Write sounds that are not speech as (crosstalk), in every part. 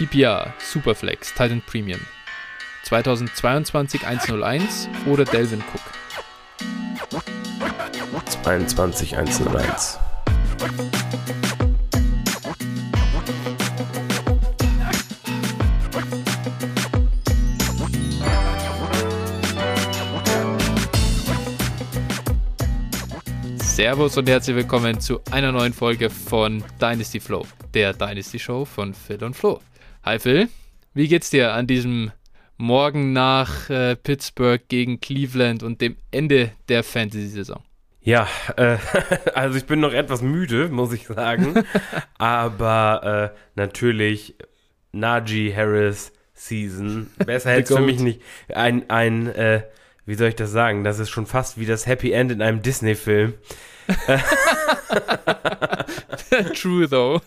PPR, Superflex, Titan Premium. 2022 101 oder Delvin Cook? 22 101. Servus und herzlich willkommen zu einer neuen Folge von Dynasty Flow, der Dynasty Show von Phil und Flo. Hi Phil, wie geht's dir an diesem Morgen nach äh, Pittsburgh gegen Cleveland und dem Ende der Fantasy-Saison? Ja, äh, (laughs) also ich bin noch etwas müde, muss ich sagen. (laughs) Aber äh, natürlich Najee Harris Season. Besser hätte es für mich nicht ein, ein äh, wie soll ich das sagen? Das ist schon fast wie das Happy End in einem Disney-Film. (laughs) (laughs) True, though.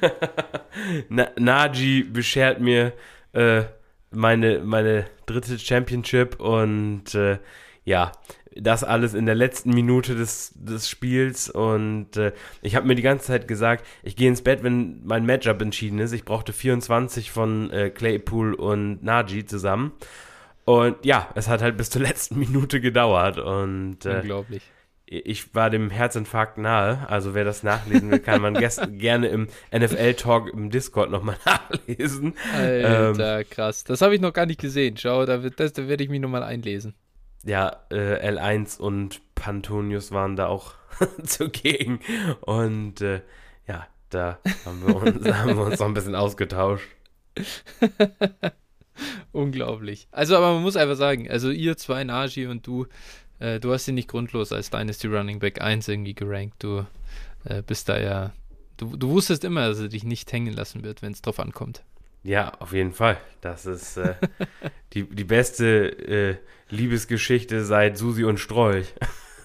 (laughs) Na, Naji beschert mir äh, meine, meine dritte Championship und äh, ja, das alles in der letzten Minute des, des Spiels und äh, ich habe mir die ganze Zeit gesagt, ich gehe ins Bett, wenn mein Matchup entschieden ist. Ich brauchte 24 von äh, Claypool und Naji zusammen und ja, es hat halt bis zur letzten Minute gedauert und äh, unglaublich ich war dem Herzinfarkt nahe. Also wer das nachlesen will, kann man (laughs) gerne im NFL-Talk im Discord nochmal (laughs) nachlesen. Alter, ähm, krass. Das habe ich noch gar nicht gesehen. Schau, da, das, da werde ich mich nochmal einlesen. Ja, äh, L1 und Pantonius waren da auch (laughs) zugegen. Und äh, ja, da haben wir, uns, haben wir uns noch ein bisschen ausgetauscht. Unglaublich. Also, aber man muss einfach sagen, also ihr zwei, Naji und du, äh, du hast ihn nicht grundlos als Dynasty Running Back 1 irgendwie gerankt. Du äh, bist da ja. Du, du wusstest immer, dass er dich nicht hängen lassen wird, wenn es drauf ankommt. Ja, auf jeden Fall. Das ist äh, (laughs) die, die beste äh, Liebesgeschichte seit Susi und Strolch. (laughs)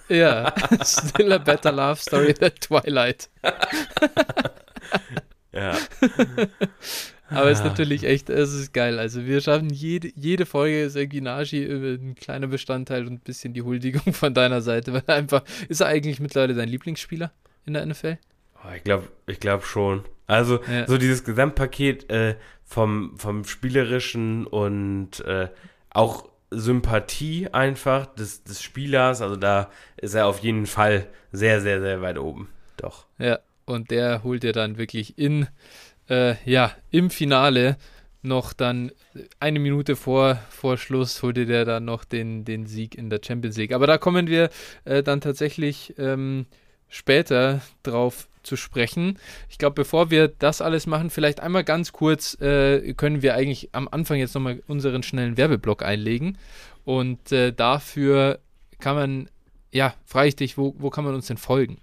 Ja, still a better love story than Twilight. (laughs) ja. Aber es ist natürlich echt, es ist geil. Also wir schaffen jede, jede Folge ist irgendwie Naji ein kleiner Bestandteil und ein bisschen die Huldigung (laughs) von deiner Seite. Weil einfach, ist er eigentlich mittlerweile dein Lieblingsspieler in der NFL? Oh, ich glaube ich glaub schon. Also ja. so dieses Gesamtpaket äh, vom, vom Spielerischen und äh, auch Sympathie einfach des, des Spielers. Also da ist er auf jeden Fall sehr, sehr, sehr weit oben. Doch. Ja, und der holt dir dann wirklich in äh, ja, im Finale noch dann eine Minute vor, vor Schluss holte der dann noch den, den Sieg in der Champions League. Aber da kommen wir äh, dann tatsächlich ähm, später drauf zu sprechen. Ich glaube, bevor wir das alles machen, vielleicht einmal ganz kurz äh, können wir eigentlich am Anfang jetzt nochmal unseren schnellen Werbeblock einlegen. Und äh, dafür kann man, ja, frage ich dich, wo, wo kann man uns denn folgen?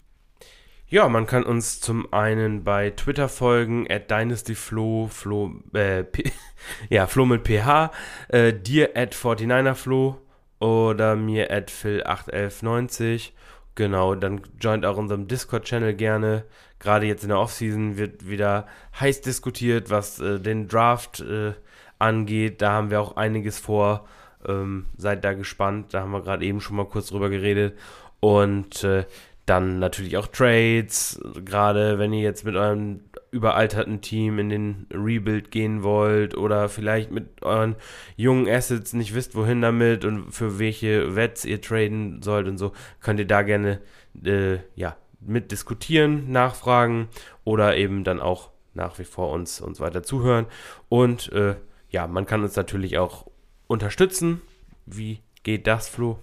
Ja, man kann uns zum einen bei Twitter folgen, at dynastyflo, Flo, äh, P (laughs) ja, Flo mit PH, äh, dir at 49erflo oder mir at phil81190. Genau, dann joint auch unserem Discord-Channel gerne. Gerade jetzt in der Offseason wird wieder heiß diskutiert, was äh, den Draft äh, angeht. Da haben wir auch einiges vor. Ähm, seid da gespannt. Da haben wir gerade eben schon mal kurz drüber geredet. Und äh, dann natürlich auch Trades, gerade wenn ihr jetzt mit eurem überalterten Team in den Rebuild gehen wollt oder vielleicht mit euren jungen Assets nicht wisst, wohin damit und für welche Wets ihr traden sollt und so, könnt ihr da gerne äh, ja, mit diskutieren, nachfragen oder eben dann auch nach wie vor uns, uns weiter zuhören. Und äh, ja, man kann uns natürlich auch unterstützen. Wie geht das, Flo?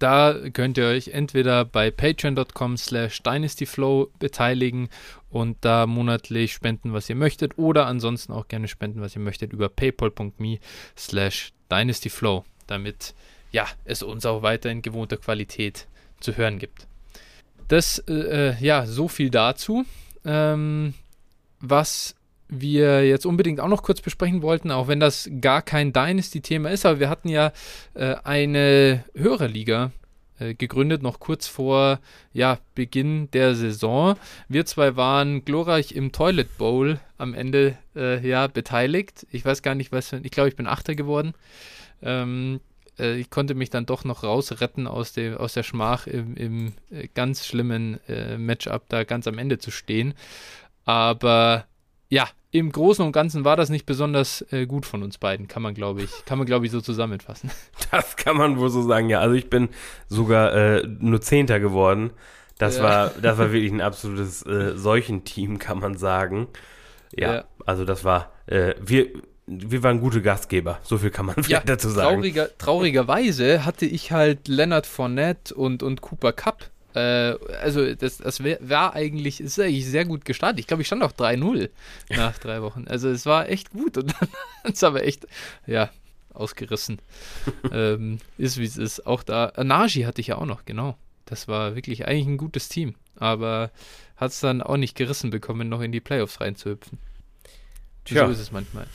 Da könnt ihr euch entweder bei patreon.com slash dynastyflow beteiligen und da monatlich spenden, was ihr möchtet, oder ansonsten auch gerne spenden, was ihr möchtet, über paypal.me slash dynastyflow, damit ja, es uns auch weiter in gewohnter Qualität zu hören gibt. Das, äh, äh ja, so viel dazu. Ähm, was wir jetzt unbedingt auch noch kurz besprechen wollten, auch wenn das gar kein Dynasty-Thema ist, aber wir hatten ja äh, eine Hörerliga äh, gegründet, noch kurz vor ja, Beginn der Saison. Wir zwei waren glorreich im Toilet Bowl am Ende äh, ja, beteiligt. Ich weiß gar nicht, was, ich glaube, ich bin Achter geworden. Ähm, äh, ich konnte mich dann doch noch rausretten aus, dem, aus der Schmach im, im äh, ganz schlimmen äh, Matchup da ganz am Ende zu stehen. Aber ja, im Großen und Ganzen war das nicht besonders äh, gut von uns beiden, kann man, glaube ich, kann man, glaube ich, so zusammenfassen. (laughs) Das kann man wohl so sagen, ja. Also ich bin sogar äh, nur Zehnter geworden. Das ja. war, das war (laughs) wirklich ein absolutes äh, Seuchenteam, kann man sagen. Ja, ja. also das war, äh, wir, wir waren gute Gastgeber, so viel kann man (laughs) ja, dazu sagen. Trauriger, traurigerweise hatte ich halt Leonard Fournette und, und Cooper Cup äh, also das, das wär, war eigentlich, ist eigentlich sehr gut gestartet. Ich glaube, ich stand auch 3-0 nach drei Wochen. Also es war echt gut und dann (laughs) ist aber echt, ja, ausgerissen. (laughs) ähm, ist wie es ist. Auch da, äh, Nagi hatte ich ja auch noch, genau. Das war wirklich eigentlich ein gutes Team. Aber hat es dann auch nicht gerissen bekommen, noch in die Playoffs reinzuhüpfen. Tja. So ist es manchmal.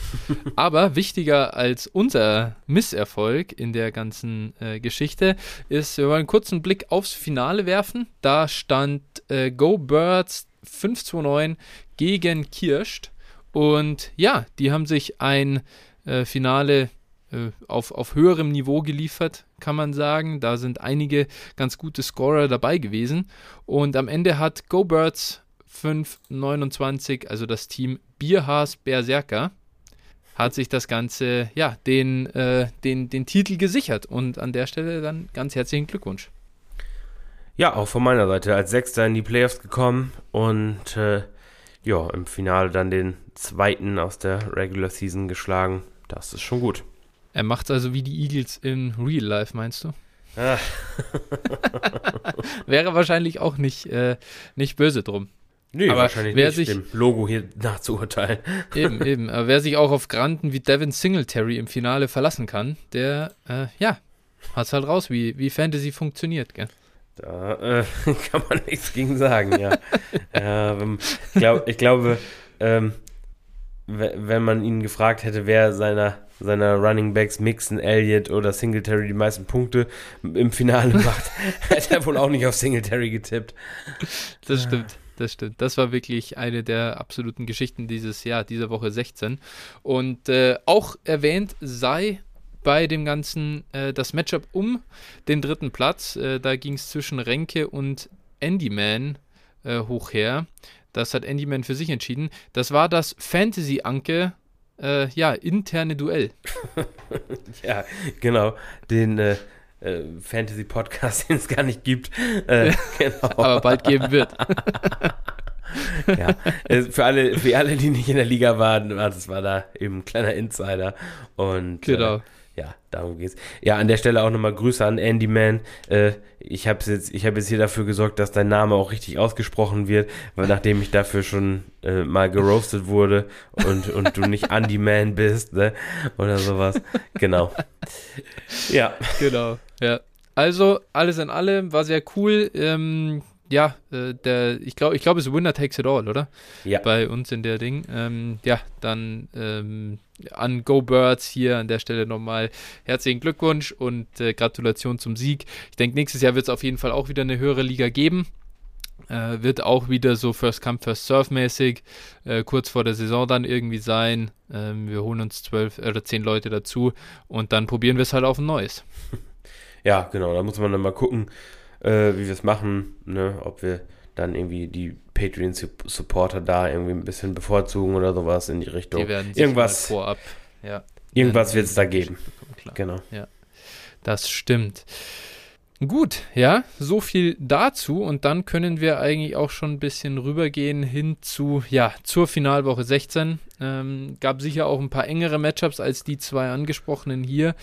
Aber wichtiger als unser Misserfolg in der ganzen äh, Geschichte ist, wir wollen einen kurzen Blick aufs Finale werfen. Da stand äh, Go Birds 529 gegen Kirscht. Und ja, die haben sich ein äh, Finale äh, auf, auf höherem Niveau geliefert, kann man sagen. Da sind einige ganz gute Scorer dabei gewesen. Und am Ende hat Go Birds 529, also das Team Bierhaas Berserker, hat sich das Ganze, ja, den, äh, den, den Titel gesichert. Und an der Stelle dann ganz herzlichen Glückwunsch. Ja, auch von meiner Seite als Sechster in die Playoffs gekommen und äh, ja, im Finale dann den zweiten aus der Regular Season geschlagen. Das ist schon gut. Er macht es also wie die Eagles in Real Life, meinst du? Ah. (laughs) Wäre wahrscheinlich auch nicht, äh, nicht böse drum. Nee, aber wahrscheinlich wer nicht, sich, dem Logo hier nachzuurteilen. (laughs) Eben, eben. Aber wer sich auch auf Granten wie Devin Singletary im Finale verlassen kann, der, äh, ja, hat's halt raus, wie, wie Fantasy funktioniert, gell? Da äh, (laughs) kann man nichts gegen sagen, ja. (laughs) ähm, ich, glaub, ich glaube, ähm, wenn man ihn gefragt hätte, wer seiner, seiner Running Backs Mixon, Elliott oder Singletary die meisten Punkte im Finale macht, hätte er wohl auch nicht auf Singletary getippt. Das stimmt das stimmt. Das war wirklich eine der absoluten Geschichten dieses Jahr, dieser Woche 16. Und äh, auch erwähnt sei bei dem Ganzen äh, das Matchup um den dritten Platz. Äh, da ging es zwischen Renke und Andyman äh, hoch her. Das hat Andyman für sich entschieden. Das war das Fantasy-Anke, äh, ja, interne Duell. (laughs) ja, genau. Den äh, Fantasy-Podcast, (laughs) den es gar nicht gibt. Äh, (laughs) genau. Aber bald geben wird. (laughs) ja, äh, für alle, für alle, die nicht in der Liga waren, das war da eben ein kleiner Insider. Und äh, genau. Äh, ja, darum geht's. Ja, an der Stelle auch nochmal Grüße an Andy Man. Äh, ich habe jetzt, ich habe jetzt hier dafür gesorgt, dass dein Name auch richtig ausgesprochen wird, weil nachdem ich dafür schon äh, mal geroastet wurde und, und du nicht Andy Man bist, ne? Oder sowas. Genau. Ja. Genau. Ja. Also, alles in allem war sehr cool. Ähm, ja, äh, der, ich glaube, ich glaube, es ist Winner takes it all, oder? Ja. Bei uns in der Ding. Ähm, ja, dann ähm, an Go Birds hier an der Stelle nochmal herzlichen Glückwunsch und äh, Gratulation zum Sieg. Ich denke, nächstes Jahr wird es auf jeden Fall auch wieder eine höhere Liga geben. Äh, wird auch wieder so First Come, First Serve mäßig äh, kurz vor der Saison dann irgendwie sein. Ähm, wir holen uns zwölf oder zehn Leute dazu und dann probieren wir es halt auf ein neues. (laughs) Ja, genau, da muss man dann mal gucken, äh, wie wir es machen, ne? ob wir dann irgendwie die Patreon-Supporter da irgendwie ein bisschen bevorzugen oder sowas in die Richtung. Die werden irgendwas vorab, ja. Irgendwas wird es da geben. Genau. Ja, das stimmt. Gut, ja, so viel dazu und dann können wir eigentlich auch schon ein bisschen rübergehen hin zu, ja, zur Finalwoche 16. Ähm, gab sicher auch ein paar engere Matchups als die zwei angesprochenen hier.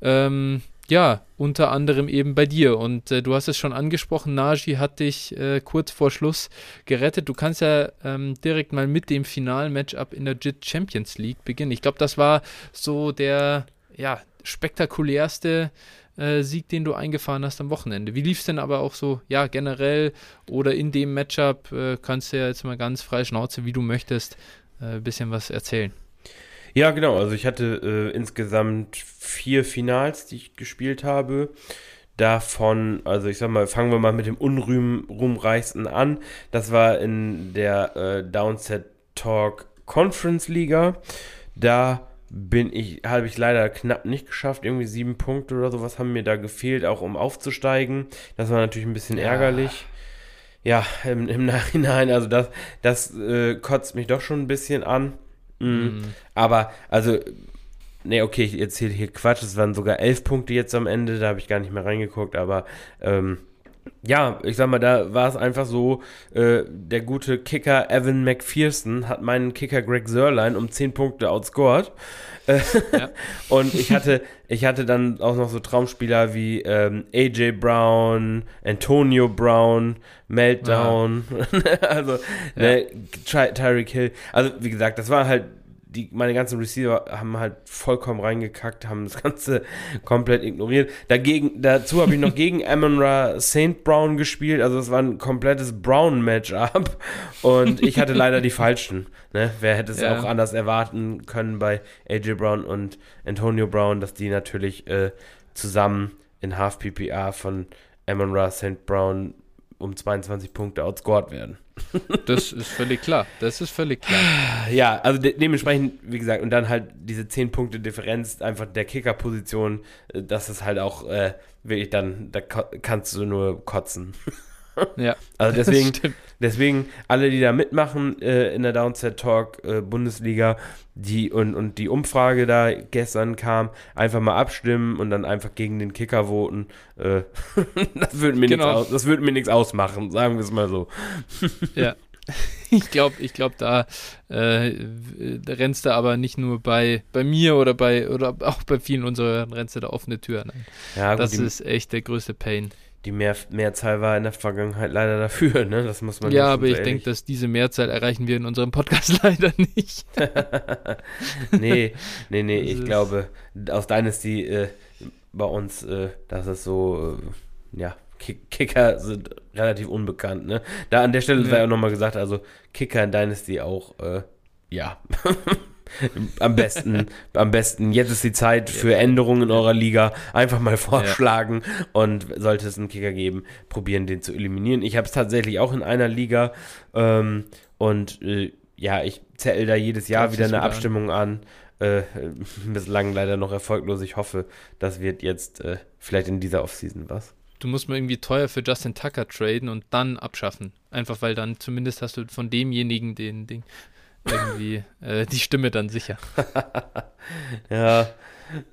Ähm, ja, unter anderem eben bei dir. Und äh, du hast es schon angesprochen, Naji hat dich äh, kurz vor Schluss gerettet. Du kannst ja ähm, direkt mal mit dem finalen Matchup in der JIT Champions League beginnen. Ich glaube, das war so der ja, spektakulärste äh, Sieg, den du eingefahren hast am Wochenende. Wie lief es denn aber auch so, ja, generell oder in dem Matchup? Äh, kannst du ja jetzt mal ganz frei Schnauze, wie du möchtest, ein äh, bisschen was erzählen. Ja, genau. Also ich hatte äh, insgesamt vier Finals, die ich gespielt habe. Davon, also ich sag mal, fangen wir mal mit dem unruhmreichsten an. Das war in der äh, Downset Talk Conference Liga. Da bin ich, habe ich leider knapp nicht geschafft. Irgendwie sieben Punkte oder sowas haben mir da gefehlt, auch um aufzusteigen. Das war natürlich ein bisschen ja. ärgerlich. Ja, im, im, Nachhinein, also das, das äh, kotzt mich doch schon ein bisschen an. Mhm. Aber, also, ne, okay, ich erzähle hier Quatsch. Es waren sogar elf Punkte jetzt am Ende. Da habe ich gar nicht mehr reingeguckt. Aber, ähm, ja, ich sag mal, da war es einfach so, äh, der gute Kicker Evan McPherson hat meinen Kicker Greg Sörlein um 10 Punkte outscored. Äh, ja. (laughs) Und ich hatte, ich hatte dann auch noch so Traumspieler wie ähm, AJ Brown, Antonio Brown, Meltdown, (laughs) also ja. ne, Ty Tyreek Hill. Also wie gesagt, das war halt die, meine ganzen Receiver haben halt vollkommen reingekackt, haben das Ganze (laughs) komplett ignoriert. Dagegen, dazu habe ich noch gegen (laughs) Amon-Ra St. Brown gespielt, also es war ein komplettes Brown-Matchup und ich hatte leider die falschen. Ne? Wer hätte es ja. auch anders erwarten können bei AJ Brown und Antonio Brown, dass die natürlich äh, zusammen in Half PPA von Amon-Ra St. Brown um 22 Punkte outscored werden. (laughs) Das ist völlig klar. Das ist völlig klar. (sighs) Ja, also de dementsprechend, wie gesagt, und dann halt diese 10 Punkte Differenz einfach der Kicker-Position, äh, das ist halt auch äh, wirklich dann, da kannst du nur kotzen. (laughs) Ja. (laughs) Also deswegen, (laughs) deswegen alle, die da mitmachen äh, in der Downset Talk äh, Bundesliga, die und, und die Umfrage da gestern kam, einfach mal abstimmen und dann einfach gegen den Kicker voten. Äh, (laughs) das würde mir genau. nichts aus, mir nichts ausmachen, sagen wir es mal so. ja. Ich glaube, ich glaube, da, äh, da rennst du aber nicht nur bei, bei mir oder bei oder auch bei vielen unserer rennst du da offene Türen ein. Ja, gut, das ist echt der größte Pain die Mehr Mehrzahl war in der Vergangenheit leider dafür, ne? Das muss man Ja, aber ich denke, dass diese Mehrzahl erreichen wir in unserem Podcast (laughs) leider nicht. (laughs) nee, nee, nee, ich glaube, aus Dynasty äh, bei uns, äh, das ist so, äh, ja, Kicker sind relativ unbekannt, ne? Da an der Stelle ja. sei auch nochmal gesagt, also Kicker in Dynasty auch, äh, ja. (laughs) am besten, am besten, jetzt ist die Zeit für Änderungen in eurer Liga. Einfach mal vorschlagen ja. und sollte es einen Kicker geben, probieren den zu eliminieren. Ich habe es tatsächlich auch in einer Liga ähm, und äh, ja, ich zähle da jedes Jahr das wieder eine Abstimmung an. Äh, (laughs) bislang leider noch erfolglos. Ich hoffe, das wird jetzt äh, vielleicht in dieser Offseason was. Du musst mal irgendwie teuer für Justin Tucker traden und dann abschaffen. Einfach weil dann zumindest hast du von demjenigen den Ding irgendwie äh, die Stimme dann sicher. (laughs) ja,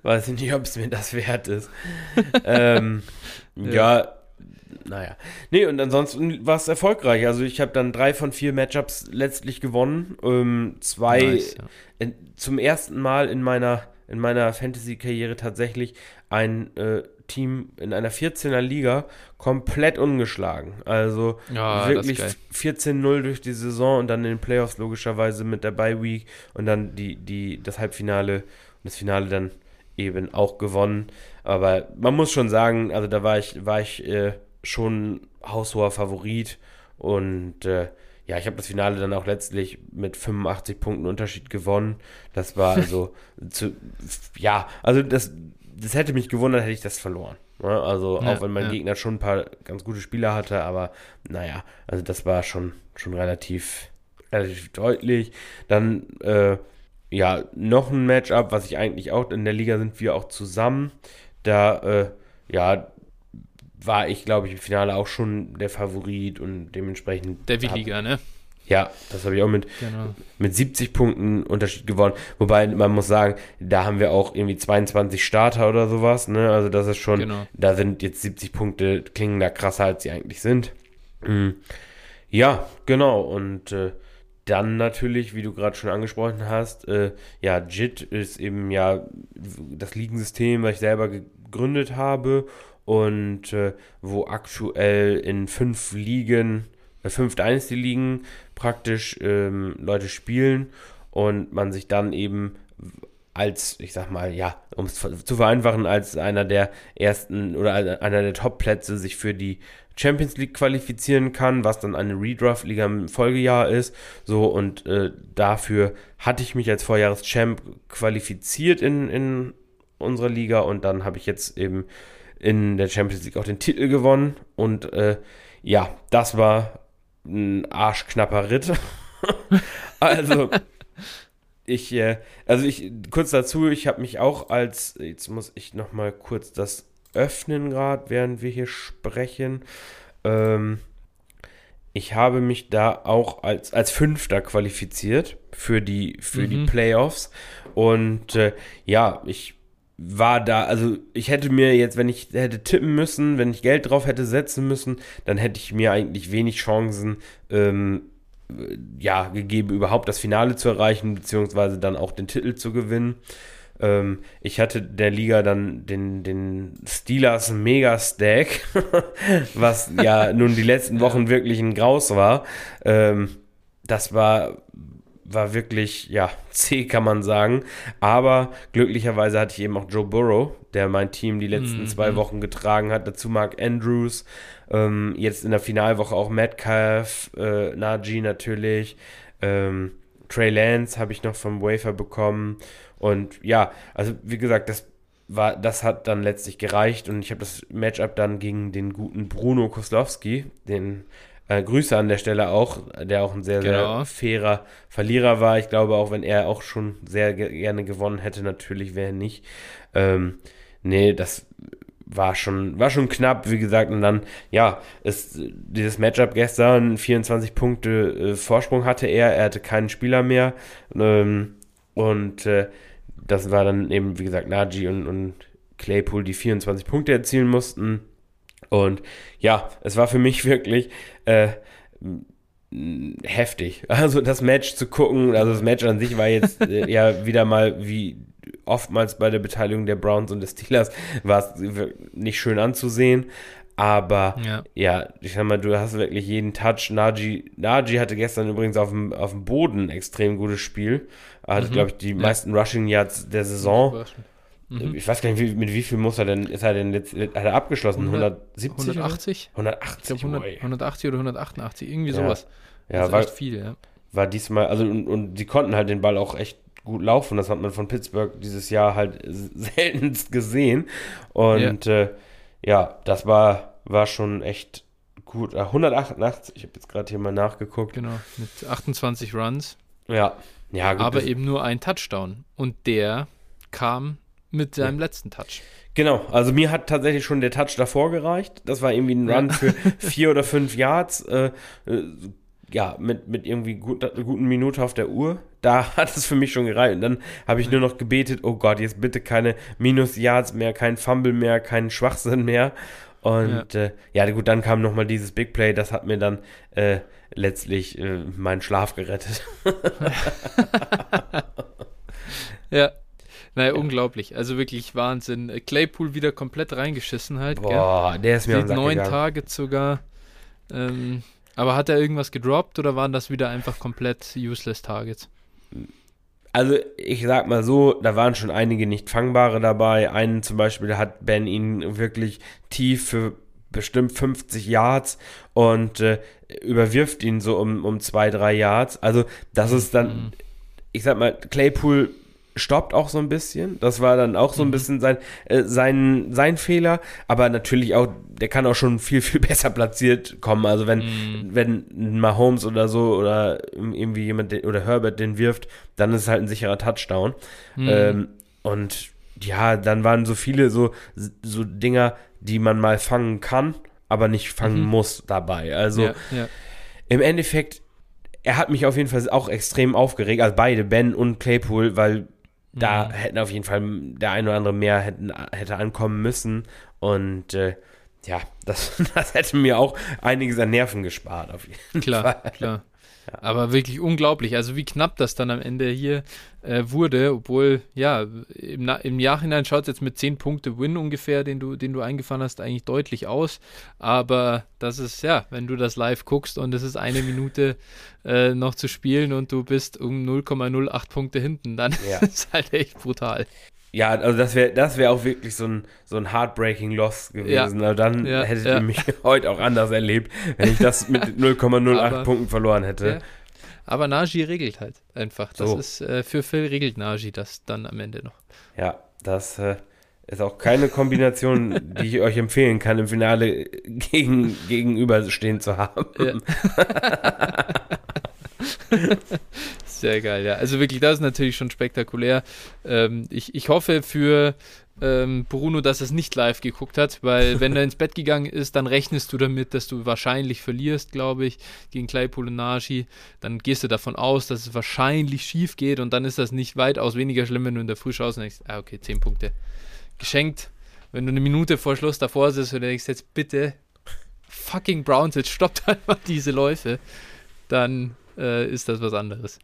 weiß ich nicht, ob es mir das wert ist. (laughs) ähm, ja. ja. naja. Nee, und ansonsten war es erfolgreich. Also ich habe dann drei von vier Matchups letztlich gewonnen. Ähm, zwei nice, ja. in, zum ersten Mal in meiner, in meiner Fantasy-Karriere tatsächlich ein äh, Team in einer 14er Liga komplett ungeschlagen. Also ja, wirklich 14-0 durch die Saison und dann in den Playoffs logischerweise mit der Bye Week und dann die, die, das Halbfinale und das Finale dann eben auch gewonnen. Aber man muss schon sagen, also da war ich, war ich äh, schon haushoher Favorit und äh, ja, ich habe das Finale dann auch letztlich mit 85 Punkten Unterschied gewonnen. Das war (laughs) also zu, ja, also das, das hätte mich gewundert, hätte ich das verloren. Ne? Also ja, auch wenn mein ja. Gegner schon ein paar ganz gute Spieler hatte, aber naja, also das war schon, schon relativ, relativ deutlich. Dann, äh, ja, noch ein Matchup, was ich eigentlich auch, in der Liga sind wir auch zusammen. Da, äh, ja, war ich, glaube ich, im Finale auch schon der Favorit und dementsprechend. Der Williger, ne? Ja, das habe ich auch mit, genau. mit 70 Punkten Unterschied gewonnen. Wobei man muss sagen, da haben wir auch irgendwie 22 Starter oder sowas. Ne? Also das ist schon, genau. da sind jetzt 70 Punkte, klingen da krasser, als sie eigentlich sind. Mhm. Ja, genau. Und äh, dann natürlich, wie du gerade schon angesprochen hast, äh, ja, JIT ist eben ja das Ligensystem, was ich selber gegründet habe und äh, wo aktuell in fünf Ligen äh, fünf Dynasty-Ligen praktisch ähm, Leute spielen und man sich dann eben als, ich sag mal, ja, um es zu vereinfachen, als einer der ersten oder einer der Top-Plätze sich für die Champions League qualifizieren kann, was dann eine Redraft-Liga im Folgejahr ist. So, und äh, dafür hatte ich mich als Vorjahreschamp qualifiziert in, in unserer Liga und dann habe ich jetzt eben in der Champions League auch den Titel gewonnen. Und äh, ja, das war ein arschknapper Ritt. (laughs) also, ich, äh, also ich, kurz dazu, ich habe mich auch als, jetzt muss ich nochmal kurz das öffnen gerade, während wir hier sprechen. Ähm, ich habe mich da auch als, als Fünfter qualifiziert für die, für mhm. die Playoffs. Und äh, ja, ich war da, also ich hätte mir jetzt, wenn ich hätte tippen müssen, wenn ich Geld drauf hätte setzen müssen, dann hätte ich mir eigentlich wenig Chancen ähm, ja, gegeben, überhaupt das Finale zu erreichen, beziehungsweise dann auch den Titel zu gewinnen. Ähm, ich hatte der Liga dann den, den Steelers Mega-Stack, (laughs) was ja (laughs) nun die letzten Wochen wirklich ein Graus war. Ähm, das war war wirklich, ja, (laughs) zäh kann man sagen. Aber glücklicherweise hatte ich eben auch Joe Burrow, der mein Team die letzten mhm. zwei Wochen getragen hat. Dazu Mark Andrews. Ähm, jetzt in der Finalwoche auch Metcalf, äh, Najee natürlich. Ähm, Trey Lance habe ich noch vom Wafer bekommen. Und ja, also wie gesagt, das war, das hat dann letztlich gereicht und ich habe das Matchup dann gegen den guten Bruno Koslowski, den äh, Grüße an der Stelle auch, der auch ein sehr, genau. sehr fairer Verlierer war. Ich glaube, auch wenn er auch schon sehr ge gerne gewonnen hätte, natürlich wäre er nicht. Ähm, nee, das war schon, war schon knapp, wie gesagt, und dann, ja, ist dieses Matchup gestern 24 Punkte äh, Vorsprung hatte er, er hatte keinen Spieler mehr, ähm, und äh, das war dann eben, wie gesagt, Najee und, und Claypool, die 24 Punkte erzielen mussten. Und ja, es war für mich (laughs) wirklich äh, heftig. Also das Match zu gucken, also das Match an sich war jetzt (laughs) äh, ja wieder mal wie oftmals bei der Beteiligung der Browns und des Steelers, war es nicht schön anzusehen. Aber ja. ja. ich sag mal, du hast wirklich jeden Touch. Najee, Najee hatte gestern übrigens auf dem, auf dem Boden ein extrem gutes Spiel. Hatte, mhm. glaube ich, die ja. meisten Rushing Yards der Saison. Mhm. Ich weiß gar nicht, wie, mit wie viel muss er denn, ist er denn jetzt, hat er abgeschlossen? 170? 180? 180, ich 100, 180 oder 188, irgendwie sowas. Ja, das war echt viel, ja. War diesmal, also und, und die konnten halt den Ball auch echt gut laufen. Das hat man von Pittsburgh dieses Jahr halt (laughs) seltenst gesehen. Und ja, äh, ja das war war schon echt gut. 188, äh, ich habe jetzt gerade hier mal nachgeguckt. Genau, mit 28 Runs. Ja, ja gut, Aber eben nur ein Touchdown. Und der kam mit seinem ja. letzten Touch. Genau, also mir hat tatsächlich schon der Touch davor gereicht. Das war irgendwie ein Run für (laughs) vier oder fünf Yards. Äh, äh, ja, mit, mit irgendwie gut, guten Minute auf der Uhr. Da (laughs) hat es für mich schon gereicht. Und dann habe ich nur noch gebetet, oh Gott, jetzt bitte keine Minus-Yards mehr, kein Fumble mehr, keinen Schwachsinn mehr. Und ja, äh, ja gut, dann kam nochmal dieses Big Play, das hat mir dann äh, letztlich äh, meinen Schlaf gerettet. (laughs) ja. Naja, ja. unglaublich. Also wirklich Wahnsinn. Claypool wieder komplett reingeschissen halt. Boah, gell? der ist mir am neun Targets sogar. Ähm, aber hat er irgendwas gedroppt oder waren das wieder einfach komplett useless Targets? also ich sag mal so, da waren schon einige nicht fangbare dabei. Einen zum Beispiel hat Ben ihn wirklich tief für bestimmt 50 Yards und äh, überwirft ihn so um, um zwei, drei Yards. Also das ist dann, mhm. ich sag mal, Claypool stoppt auch so ein bisschen. Das war dann auch so ein mhm. bisschen sein, äh, sein, sein Fehler. Aber natürlich auch, der kann auch schon viel, viel (laughs) besser platziert kommen. Also wenn, mhm. wenn Mahomes oder so oder irgendwie jemand den, oder Herbert den wirft, dann ist es halt ein sicherer Touchdown. Mhm. Ähm, und ja, dann waren so viele so, so Dinger, die man mal fangen kann, aber nicht fangen mhm. muss dabei. Also ja, ja. im Endeffekt, er hat mich auf jeden Fall auch extrem aufgeregt, also beide, Ben und Claypool, weil da mhm. hätten auf jeden Fall der ein oder andere mehr hätten, hätte ankommen müssen. Und äh, ja, (laughs) das, das hätte mir auch einiges an Nerven gespart. Auf jeden klar, Fall. klar. Aber wirklich unglaublich. Also wie knapp das dann am Ende hier äh, wurde, obwohl, ja, im, Na im Nachhinein schaut es jetzt mit 10 Punkte Win ungefähr, den du, den du eingefahren hast, eigentlich deutlich aus. Aber das ist, ja, wenn du das live guckst und es ist eine Minute äh, noch zu spielen und du bist um 0,08 Punkte hinten, dann ja. (laughs) ist es halt echt brutal. Ja, also das wäre das wär auch wirklich so ein, so ein heartbreaking Loss gewesen. Ja. Also dann ja, hättet ja. ihr mich (laughs) heute auch anders erlebt, wenn ich das mit (laughs) 0,08 Punkten verloren hätte. Aber Naji regelt halt einfach. Das so. ist für Phil regelt Naji das dann am Ende noch. Ja, das äh, ist auch keine Kombination, (laughs) die ich euch empfehlen kann, im Finale gegen, gegenüberstehen zu haben. Sehr geil, ja. Also wirklich, das ist natürlich schon spektakulär. Ähm, ich, ich hoffe für ähm, Bruno, dass er es nicht live geguckt hat, weil (laughs) wenn er ins Bett gegangen ist, dann rechnest du damit, dass du wahrscheinlich verlierst, glaube ich, gegen Claypool und Nashi. Dann gehst du davon aus, dass es wahrscheinlich schief geht und dann ist das nicht weitaus weniger schlimm, wenn du in der Früh schaust und denkst, ah, okay, 10 Punkte. Geschenkt. Wenn du eine Minute vor Schluss davor sitzt und denkst, jetzt bitte, fucking Browns, jetzt stoppt (laughs) einfach diese Läufe, dann äh, ist das was anderes.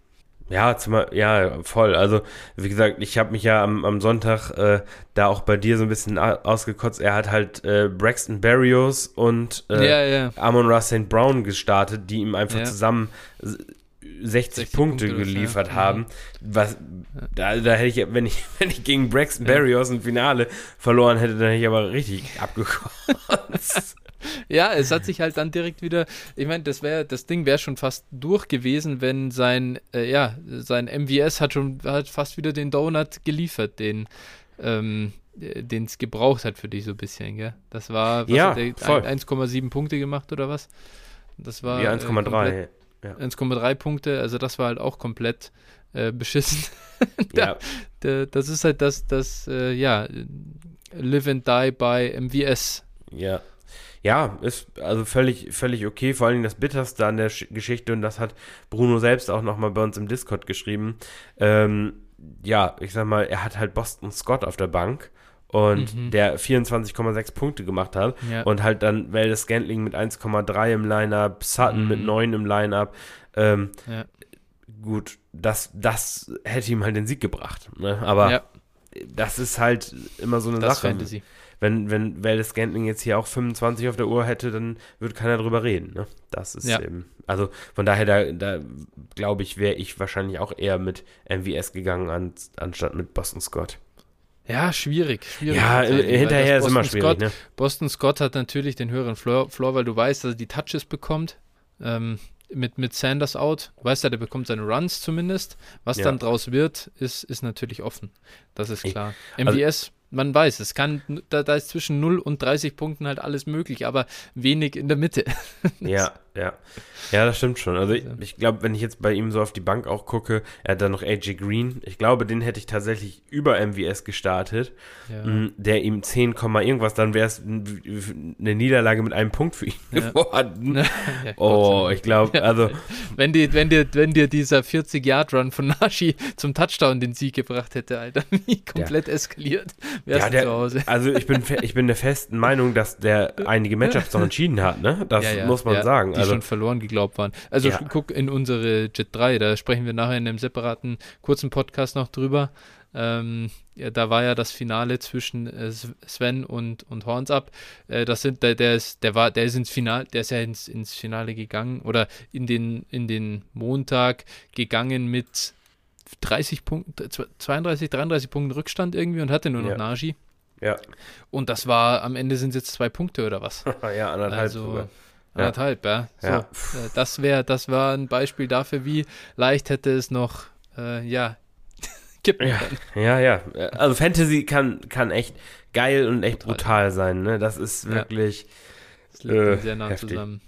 Ja, zumal, ja, voll. Also, wie gesagt, ich habe mich ja am, am Sonntag äh, da auch bei dir so ein bisschen ausgekotzt. Er hat halt äh, Braxton Berrios und äh, ja, ja. Amon Ross St. Brown gestartet, die ihm einfach ja. zusammen 60, 60 Punkte, Punkte geliefert ja. haben. Was, da, da hätte ich, wenn ich, (laughs) wenn ich gegen Braxton Berrios im Finale verloren hätte, dann hätte ich aber richtig abgekotzt (laughs) ja, es hat sich halt dann direkt wieder, ich meine, das wäre, das Ding wäre schon fast durch gewesen, wenn sein, äh, ja, sein MVS hat schon hat fast wieder den Donut geliefert, den, ähm, den es gebraucht hat für dich so ein bisschen, gell? Das war, ja, 1,7 Punkte gemacht oder was? Das war ja 1,3. Äh, ja. 1,3 Punkte, also das war halt auch komplett äh, beschissen. (laughs) da, ja. da, das ist halt das, das, äh, ja, live and die by MVS. Ja, ja, ist also völlig, völlig okay. Vor allem das Bitterste an der Sch Geschichte, und das hat Bruno selbst auch nochmal bei uns im Discord geschrieben. Ähm, ja, ich sag mal, er hat halt Boston Scott auf der Bank und mhm. der 24,6 Punkte gemacht hat ja. und halt dann Valdez Scantling mit 1,3 im Lineup, Sutton mhm. mit 9 im Lineup. Ähm, ja. Gut, das, das hätte ihm halt den Sieg gebracht. Ne? Aber ja. Das ist halt immer so eine das Sache. Fantasy wenn, wenn Valdez Scantling jetzt hier auch 25 auf der Uhr hätte, dann würde keiner drüber reden. Ne? Das ist ja. eben, also von daher, da, da glaube ich, wäre ich wahrscheinlich auch eher mit MVS gegangen, an, anstatt mit Boston Scott. Ja, schwierig. schwierig ja, hinterher ist immer schwierig. Scott, ne? Boston Scott hat natürlich den höheren Floor, Floor weil du weißt, dass er die Touches bekommt. Ähm, mit, mit Sanders out. Du weißt ja, der bekommt seine Runs zumindest. Was ja. dann draus wird, ist, ist natürlich offen. Das ist klar. Also, MVS man weiß, es kann, da, da, ist zwischen 0 und 30 Punkten halt alles möglich, aber wenig in der Mitte. (laughs) ja, ja. Ja, das stimmt schon. Also ich, ich glaube, wenn ich jetzt bei ihm so auf die Bank auch gucke, er hat dann noch AJ Green. Ich glaube, den hätte ich tatsächlich über MVS gestartet, ja. Mm, der ihm 10, irgendwas, dann wäre es eine Niederlage mit einem Punkt für ihn ja. geworden. (laughs) Ja, oh, ich glaube, also. (laughs) wenn, die, wenn, dir, wenn dir dieser 40-Yard-Run von Nashi zum Touchdown den Sieg gebracht hätte, Alter, (laughs) wie komplett eskaliert ja, der, zu Hause. Also ich bin, ich bin der festen Meinung, dass der einige Matchups noch entschieden hat, ne? Das muss man sagen. Die also, schon verloren geglaubt waren. Also guck in unsere Jet 3, da sprechen wir nachher in einem separaten kurzen Podcast noch drüber. Ähm, ja, da war ja das Finale zwischen äh, Sven und, und Horns ab. Äh, das sind, der, der ist, der war, der ist ins Finale, der ist ja ins, ins Finale gegangen oder in den, in den Montag gegangen mit 30 Punkten, 32, 33 Punkten Rückstand irgendwie und hatte nur noch ja. Naji. Ja. Und das war, am Ende sind es jetzt zwei Punkte oder was? (laughs) ja, anderthalb also, sogar. Anderthalb, ja. So, ja. Äh, das wäre, das war ein Beispiel dafür, wie leicht hätte es noch, äh, ja, (laughs) kippen ja, können. Ja, ja. Also Fantasy kann, kann echt geil und echt brutal, brutal sein, ne? Das ist wirklich. Das liegt äh, sehr nah heftig. zusammen.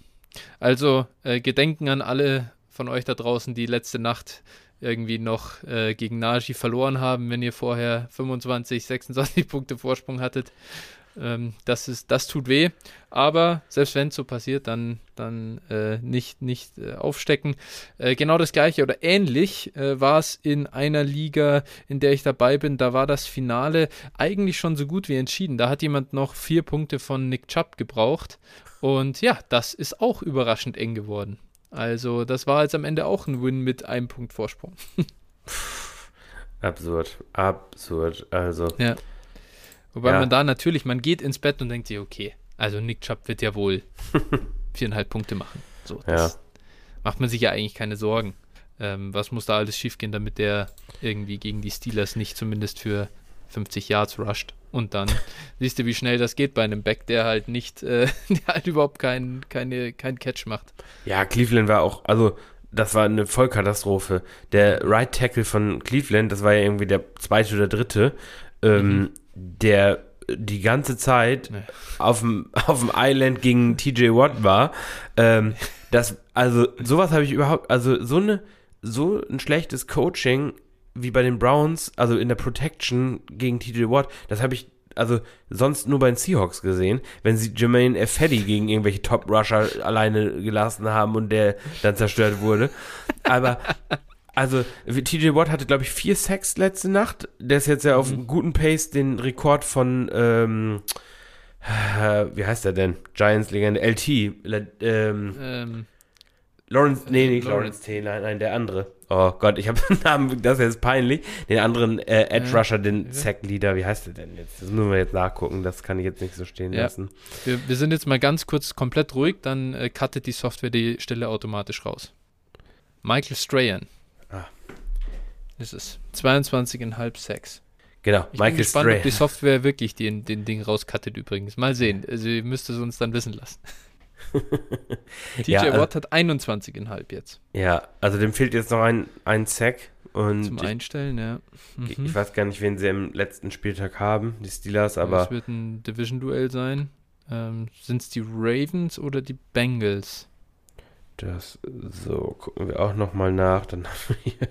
Also, äh, Gedenken an alle von euch da draußen, die letzte Nacht irgendwie noch äh, gegen Naji verloren haben, wenn ihr vorher 25, 26 Punkte Vorsprung hattet. Ähm, das, ist, das tut weh, aber selbst wenn es so passiert, dann, dann äh, nicht, nicht äh, aufstecken. Äh, genau das gleiche oder ähnlich äh, war es in einer Liga, in der ich dabei bin. Da war das Finale eigentlich schon so gut wie entschieden. Da hat jemand noch vier Punkte von Nick Chubb gebraucht. Und ja, das ist auch überraschend eng geworden. Also, das war jetzt am Ende auch ein Win mit einem Punkt Vorsprung. (laughs) absurd, absurd. Also. Ja. Wobei ja. man da natürlich, man geht ins Bett und denkt sich, okay, also Nick Chubb wird ja wohl (laughs) viereinhalb Punkte machen. So, das ja. macht man sich ja eigentlich keine Sorgen. Ähm, was muss da alles schiefgehen, damit der irgendwie gegen die Steelers nicht zumindest für 50 Yards rusht? Und dann (laughs) siehst du, wie schnell das geht bei einem Back, der halt nicht, äh, (laughs) der halt überhaupt keinen keine, kein Catch macht. Ja, Cleveland war auch, also das war eine Vollkatastrophe. Der Right Tackle von Cleveland, das war ja irgendwie der zweite oder dritte, ähm, mhm. Der die ganze Zeit nee. auf dem, auf dem Island gegen TJ Watt war. Ähm, das, also sowas habe ich überhaupt, also so eine so ein schlechtes Coaching wie bei den Browns, also in der Protection gegen TJ Watt, das habe ich also sonst nur bei den Seahawks gesehen, wenn sie Jermaine Effetti gegen irgendwelche Top-Rusher alleine gelassen haben und der dann zerstört wurde. Aber also TJ Watt hatte, glaube ich, vier Sacks letzte Nacht. Der ist jetzt ja auf mhm. guten Pace den Rekord von, ähm, äh, wie heißt er denn? Giants-Legende, LT. Ähm, ähm, Lawrence, nee, nicht Lawrence T, nein, nein, der andere. Oh Gott, ich habe (laughs) den Namen, das ist jetzt peinlich. Den anderen äh, Edge Rusher, den Sack Leader, wie heißt der denn jetzt? Das müssen wir jetzt nachgucken, das kann ich jetzt nicht so stehen ja. lassen. Wir, wir, sind jetzt mal ganz kurz komplett ruhig, dann äh, cuttet die Software die Stelle automatisch raus. Michael Strahan. Ist 22,5 Sacks. Genau, ich Michael bin gespannt, Strahan. ob die Software wirklich den, den Ding rauscuttet übrigens. Mal sehen. Also ihr müsst es uns dann wissen lassen. (laughs) TJ ja, Watt hat 21,5 jetzt. Ja, also dem fehlt jetzt noch ein, ein Sack. Und Zum Einstellen, ja. Mhm. Ich weiß gar nicht, wen sie im letzten Spieltag haben, die Steelers, aber. Es wird ein Division-Duell sein. Ähm, Sind es die Ravens oder die Bengals? Das, so, gucken wir auch nochmal nach. Dann haben wir hier.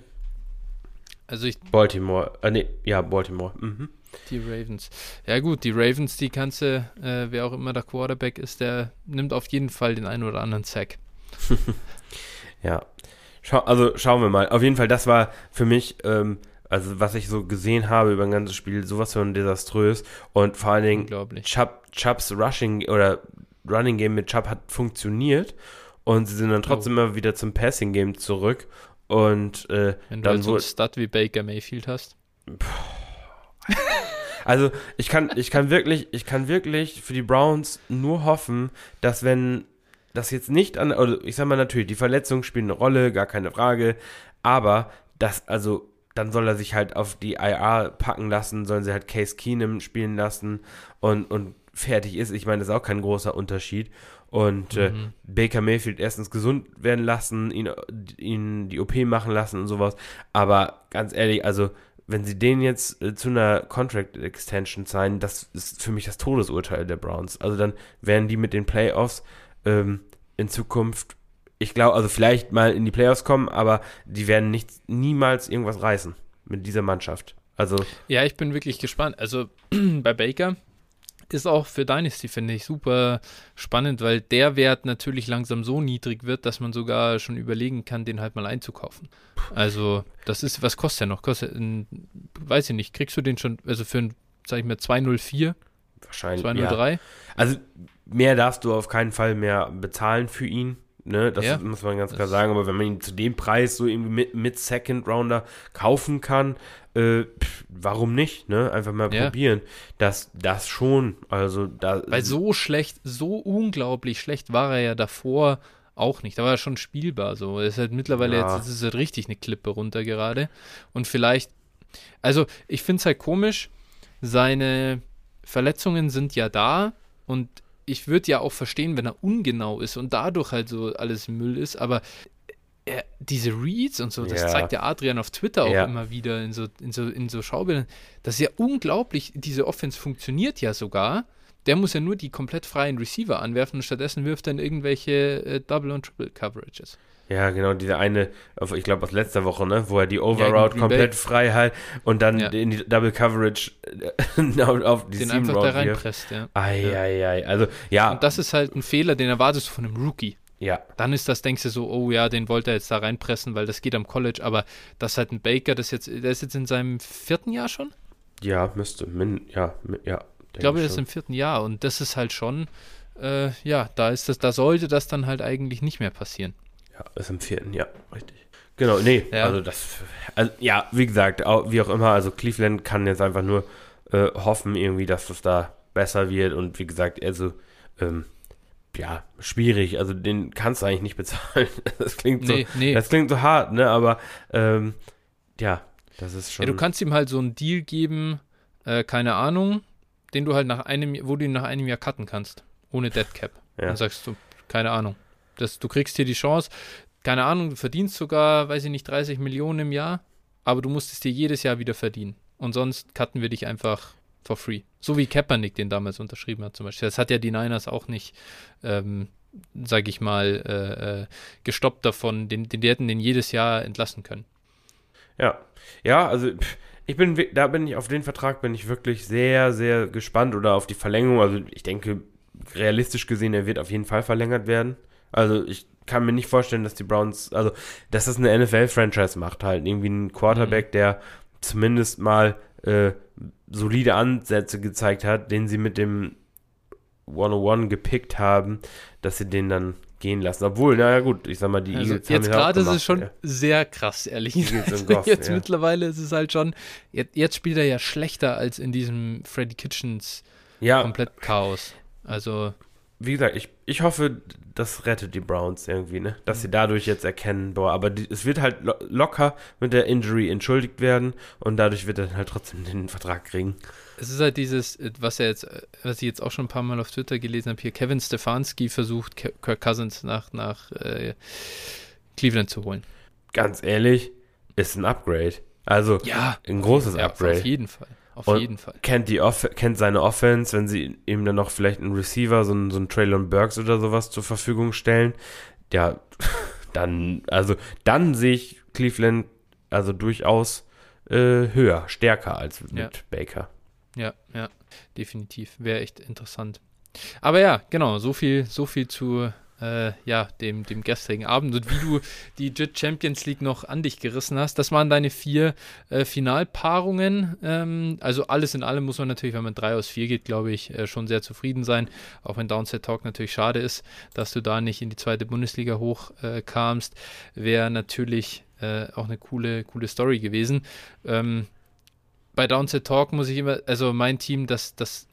Also ich. Baltimore, äh, nee, ja, Baltimore. Mhm. Die Ravens. Ja gut, die Ravens, die kannst du, äh, wer auch immer der Quarterback ist, der nimmt auf jeden Fall den einen oder anderen Sack. (laughs) ja. Schau, also schauen wir mal. Auf jeden Fall, das war für mich, ähm, also was ich so gesehen habe über ein ganzes Spiel, sowas von desaströs. Und vor allen Dingen, Chubb, Chubbs Rushing oder Running Game mit Chubb hat funktioniert. Und sie sind dann trotzdem oh. immer wieder zum Passing Game zurück. Und äh, Wenn du dann so einen Stud wie Baker Mayfield hast. (laughs) Also ich kann, ich kann wirklich, ich kann wirklich für die Browns nur hoffen, dass wenn das jetzt nicht an, also ich sag mal natürlich, die Verletzungen spielen eine Rolle, gar keine Frage, aber das, also dann soll er sich halt auf die IR packen lassen, sollen sie halt Case Keenum spielen lassen und, und fertig ist. Ich meine, das ist auch kein großer Unterschied. Und äh, mhm. äh, Baker Mayfield erstens gesund werden lassen, ihn, ihn die OP machen lassen und sowas. Aber ganz ehrlich, also wenn sie den jetzt äh, zu einer Contract Extension zahlen, das ist für mich das Todesurteil der Browns. Also dann werden die mit den Playoffs ähm, in Zukunft, ich glaube, also vielleicht mal in die Playoffs kommen, aber die werden nicht niemals irgendwas reißen mit dieser Mannschaft. Also ja, ich bin wirklich gespannt. Also (clears throat) bei Baker ist auch für Dynasty, finde ich, super spannend, weil der Wert natürlich langsam so niedrig wird, dass man sogar schon überlegen kann, den halt mal einzukaufen. Also, das ist, was kostet der noch? Kostet, ein, weiß ich nicht, kriegst du den schon, also für ein, sag ich mal, 204? Wahrscheinlich. 203? Ja. Also, mehr darfst du auf keinen Fall mehr bezahlen für ihn. Ne, das ja, muss man ganz klar sagen, aber wenn man ihn zu dem Preis so irgendwie mit, mit Second Rounder kaufen kann, äh, pff, warum nicht, ne? Einfach mal ja. probieren. Das, das schon, also da. Weil so schlecht, so unglaublich schlecht war er ja davor auch nicht. Da war er schon spielbar so. Er ist halt mittlerweile ja. jetzt, ist halt richtig eine Klippe runter gerade. Und vielleicht, also ich finde es halt komisch, seine Verletzungen sind ja da und ich würde ja auch verstehen, wenn er ungenau ist und dadurch halt so alles Müll ist, aber er, diese Reads und so, das ja. zeigt der Adrian auf Twitter auch ja. immer wieder in so, in, so, in so Schaubildern. Das ist ja unglaublich. Diese Offense funktioniert ja sogar. Der muss ja nur die komplett freien Receiver anwerfen und stattdessen wirft er in irgendwelche äh, Double- und Triple-Coverages. Ja, genau, dieser eine, ich glaube aus letzter Woche, ne, wo er die Overroute ja, komplett Bay. frei hat und dann ja. in die Double Coverage äh, (laughs) auf die Den Seam einfach da reinpresst, ja. Ei, ei, ei. Also, ja. Und das ist halt ein Fehler, den erwartest du von einem Rookie. Ja. Dann ist das, denkst du so, oh ja, den wollte er jetzt da reinpressen, weil das geht am College, aber das ist halt ein Baker, das jetzt, der ist jetzt in seinem vierten Jahr schon? Ja, müsste, min, ja, ja. Ich glaube, er ist im vierten Jahr und das ist halt schon, äh, ja, da ist das, da sollte das dann halt eigentlich nicht mehr passieren. Ja, ist im vierten, ja, richtig. Genau, nee, ja. also das, also, ja, wie gesagt, auch, wie auch immer, also Cleveland kann jetzt einfach nur äh, hoffen irgendwie, dass das da besser wird und wie gesagt, also, ähm, ja, schwierig. Also den kannst du eigentlich nicht bezahlen. (laughs) Das klingt so, nee, nee. das klingt so hart, ne? Aber ähm, ja, das ist schon. Ja, du kannst ihm halt so einen Deal geben, äh, keine Ahnung, den du halt nach einem, wo du ihn nach einem Jahr cutten kannst, ohne Dead Cap. Ja. Dann sagst du, keine Ahnung. Das, du kriegst hier die Chance, keine Ahnung, du verdienst sogar, weiß ich nicht, 30 Millionen im Jahr, aber du musst es dir jedes Jahr wieder verdienen. Und sonst cutten wir dich einfach for free. So wie Kaepernick den damals unterschrieben hat zum Beispiel. Das hat ja die Niners auch nicht ähm, sage ich mal, äh, äh, gestoppt davon. Den, den, die hätten den jedes Jahr entlassen können. Ja, ja, also ich bin, da bin ich auf den Vertrag bin ich wirklich sehr, sehr gespannt oder auf die Verlängerung. Also ich denke, realistisch gesehen, er wird auf jeden Fall verlängert werden. Also ich kann mir nicht vorstellen, dass die Browns, also dass das eine NFL-Franchise macht, halt irgendwie ein Quarterback, der zumindest mal äh, solide Ansätze gezeigt hat, den sie mit dem 101 gepickt haben, dass sie den dann gehen lassen. Obwohl, naja gut, ich sag mal, die also Eagles Jetzt gerade ist es schon ja. sehr krass, ehrlich gesagt. Goff, jetzt ja. mittlerweile ist es halt schon, jetzt, jetzt, spielt er ja schlechter als in diesem Freddy Kitchens ja. komplett Chaos. Also. Wie gesagt, ich, ich hoffe, das rettet die Browns irgendwie, ne? Dass sie dadurch jetzt erkennen, boah, aber die, es wird halt lo locker mit der Injury entschuldigt werden und dadurch wird er halt trotzdem den Vertrag kriegen. Es ist halt dieses, was er jetzt, was ich jetzt auch schon ein paar Mal auf Twitter gelesen habe, hier Kevin Stefanski versucht, Kirk Cousins nach, nach äh, Cleveland zu holen. Ganz ehrlich, ist ein Upgrade. Also ja, ein großes ja, Upgrade. Auf jeden Fall. Auf und jeden Fall. Kennt, die Off kennt seine Offense, wenn sie ihm dann noch vielleicht einen Receiver, so einen, so einen Traylon Burks oder sowas zur Verfügung stellen. Ja, (laughs) dann, also dann sehe ich Cleveland also durchaus äh, höher, stärker als mit ja. Baker. Ja, ja, definitiv. Wäre echt interessant. Aber ja, genau, so viel, so viel zu äh, ja, dem, dem gestrigen Abend und wie du die JIT Champions League noch an dich gerissen hast. Das waren deine vier äh, Finalpaarungen. Ähm, also alles in allem muss man natürlich, wenn man drei aus vier geht, glaube ich, äh, schon sehr zufrieden sein. Auch wenn Downset Talk natürlich schade ist, dass du da nicht in die zweite Bundesliga hochkamst. Äh, Wäre natürlich äh, auch eine coole, coole Story gewesen. Ähm, bei Downset Talk muss ich immer, also mein Team, das, das,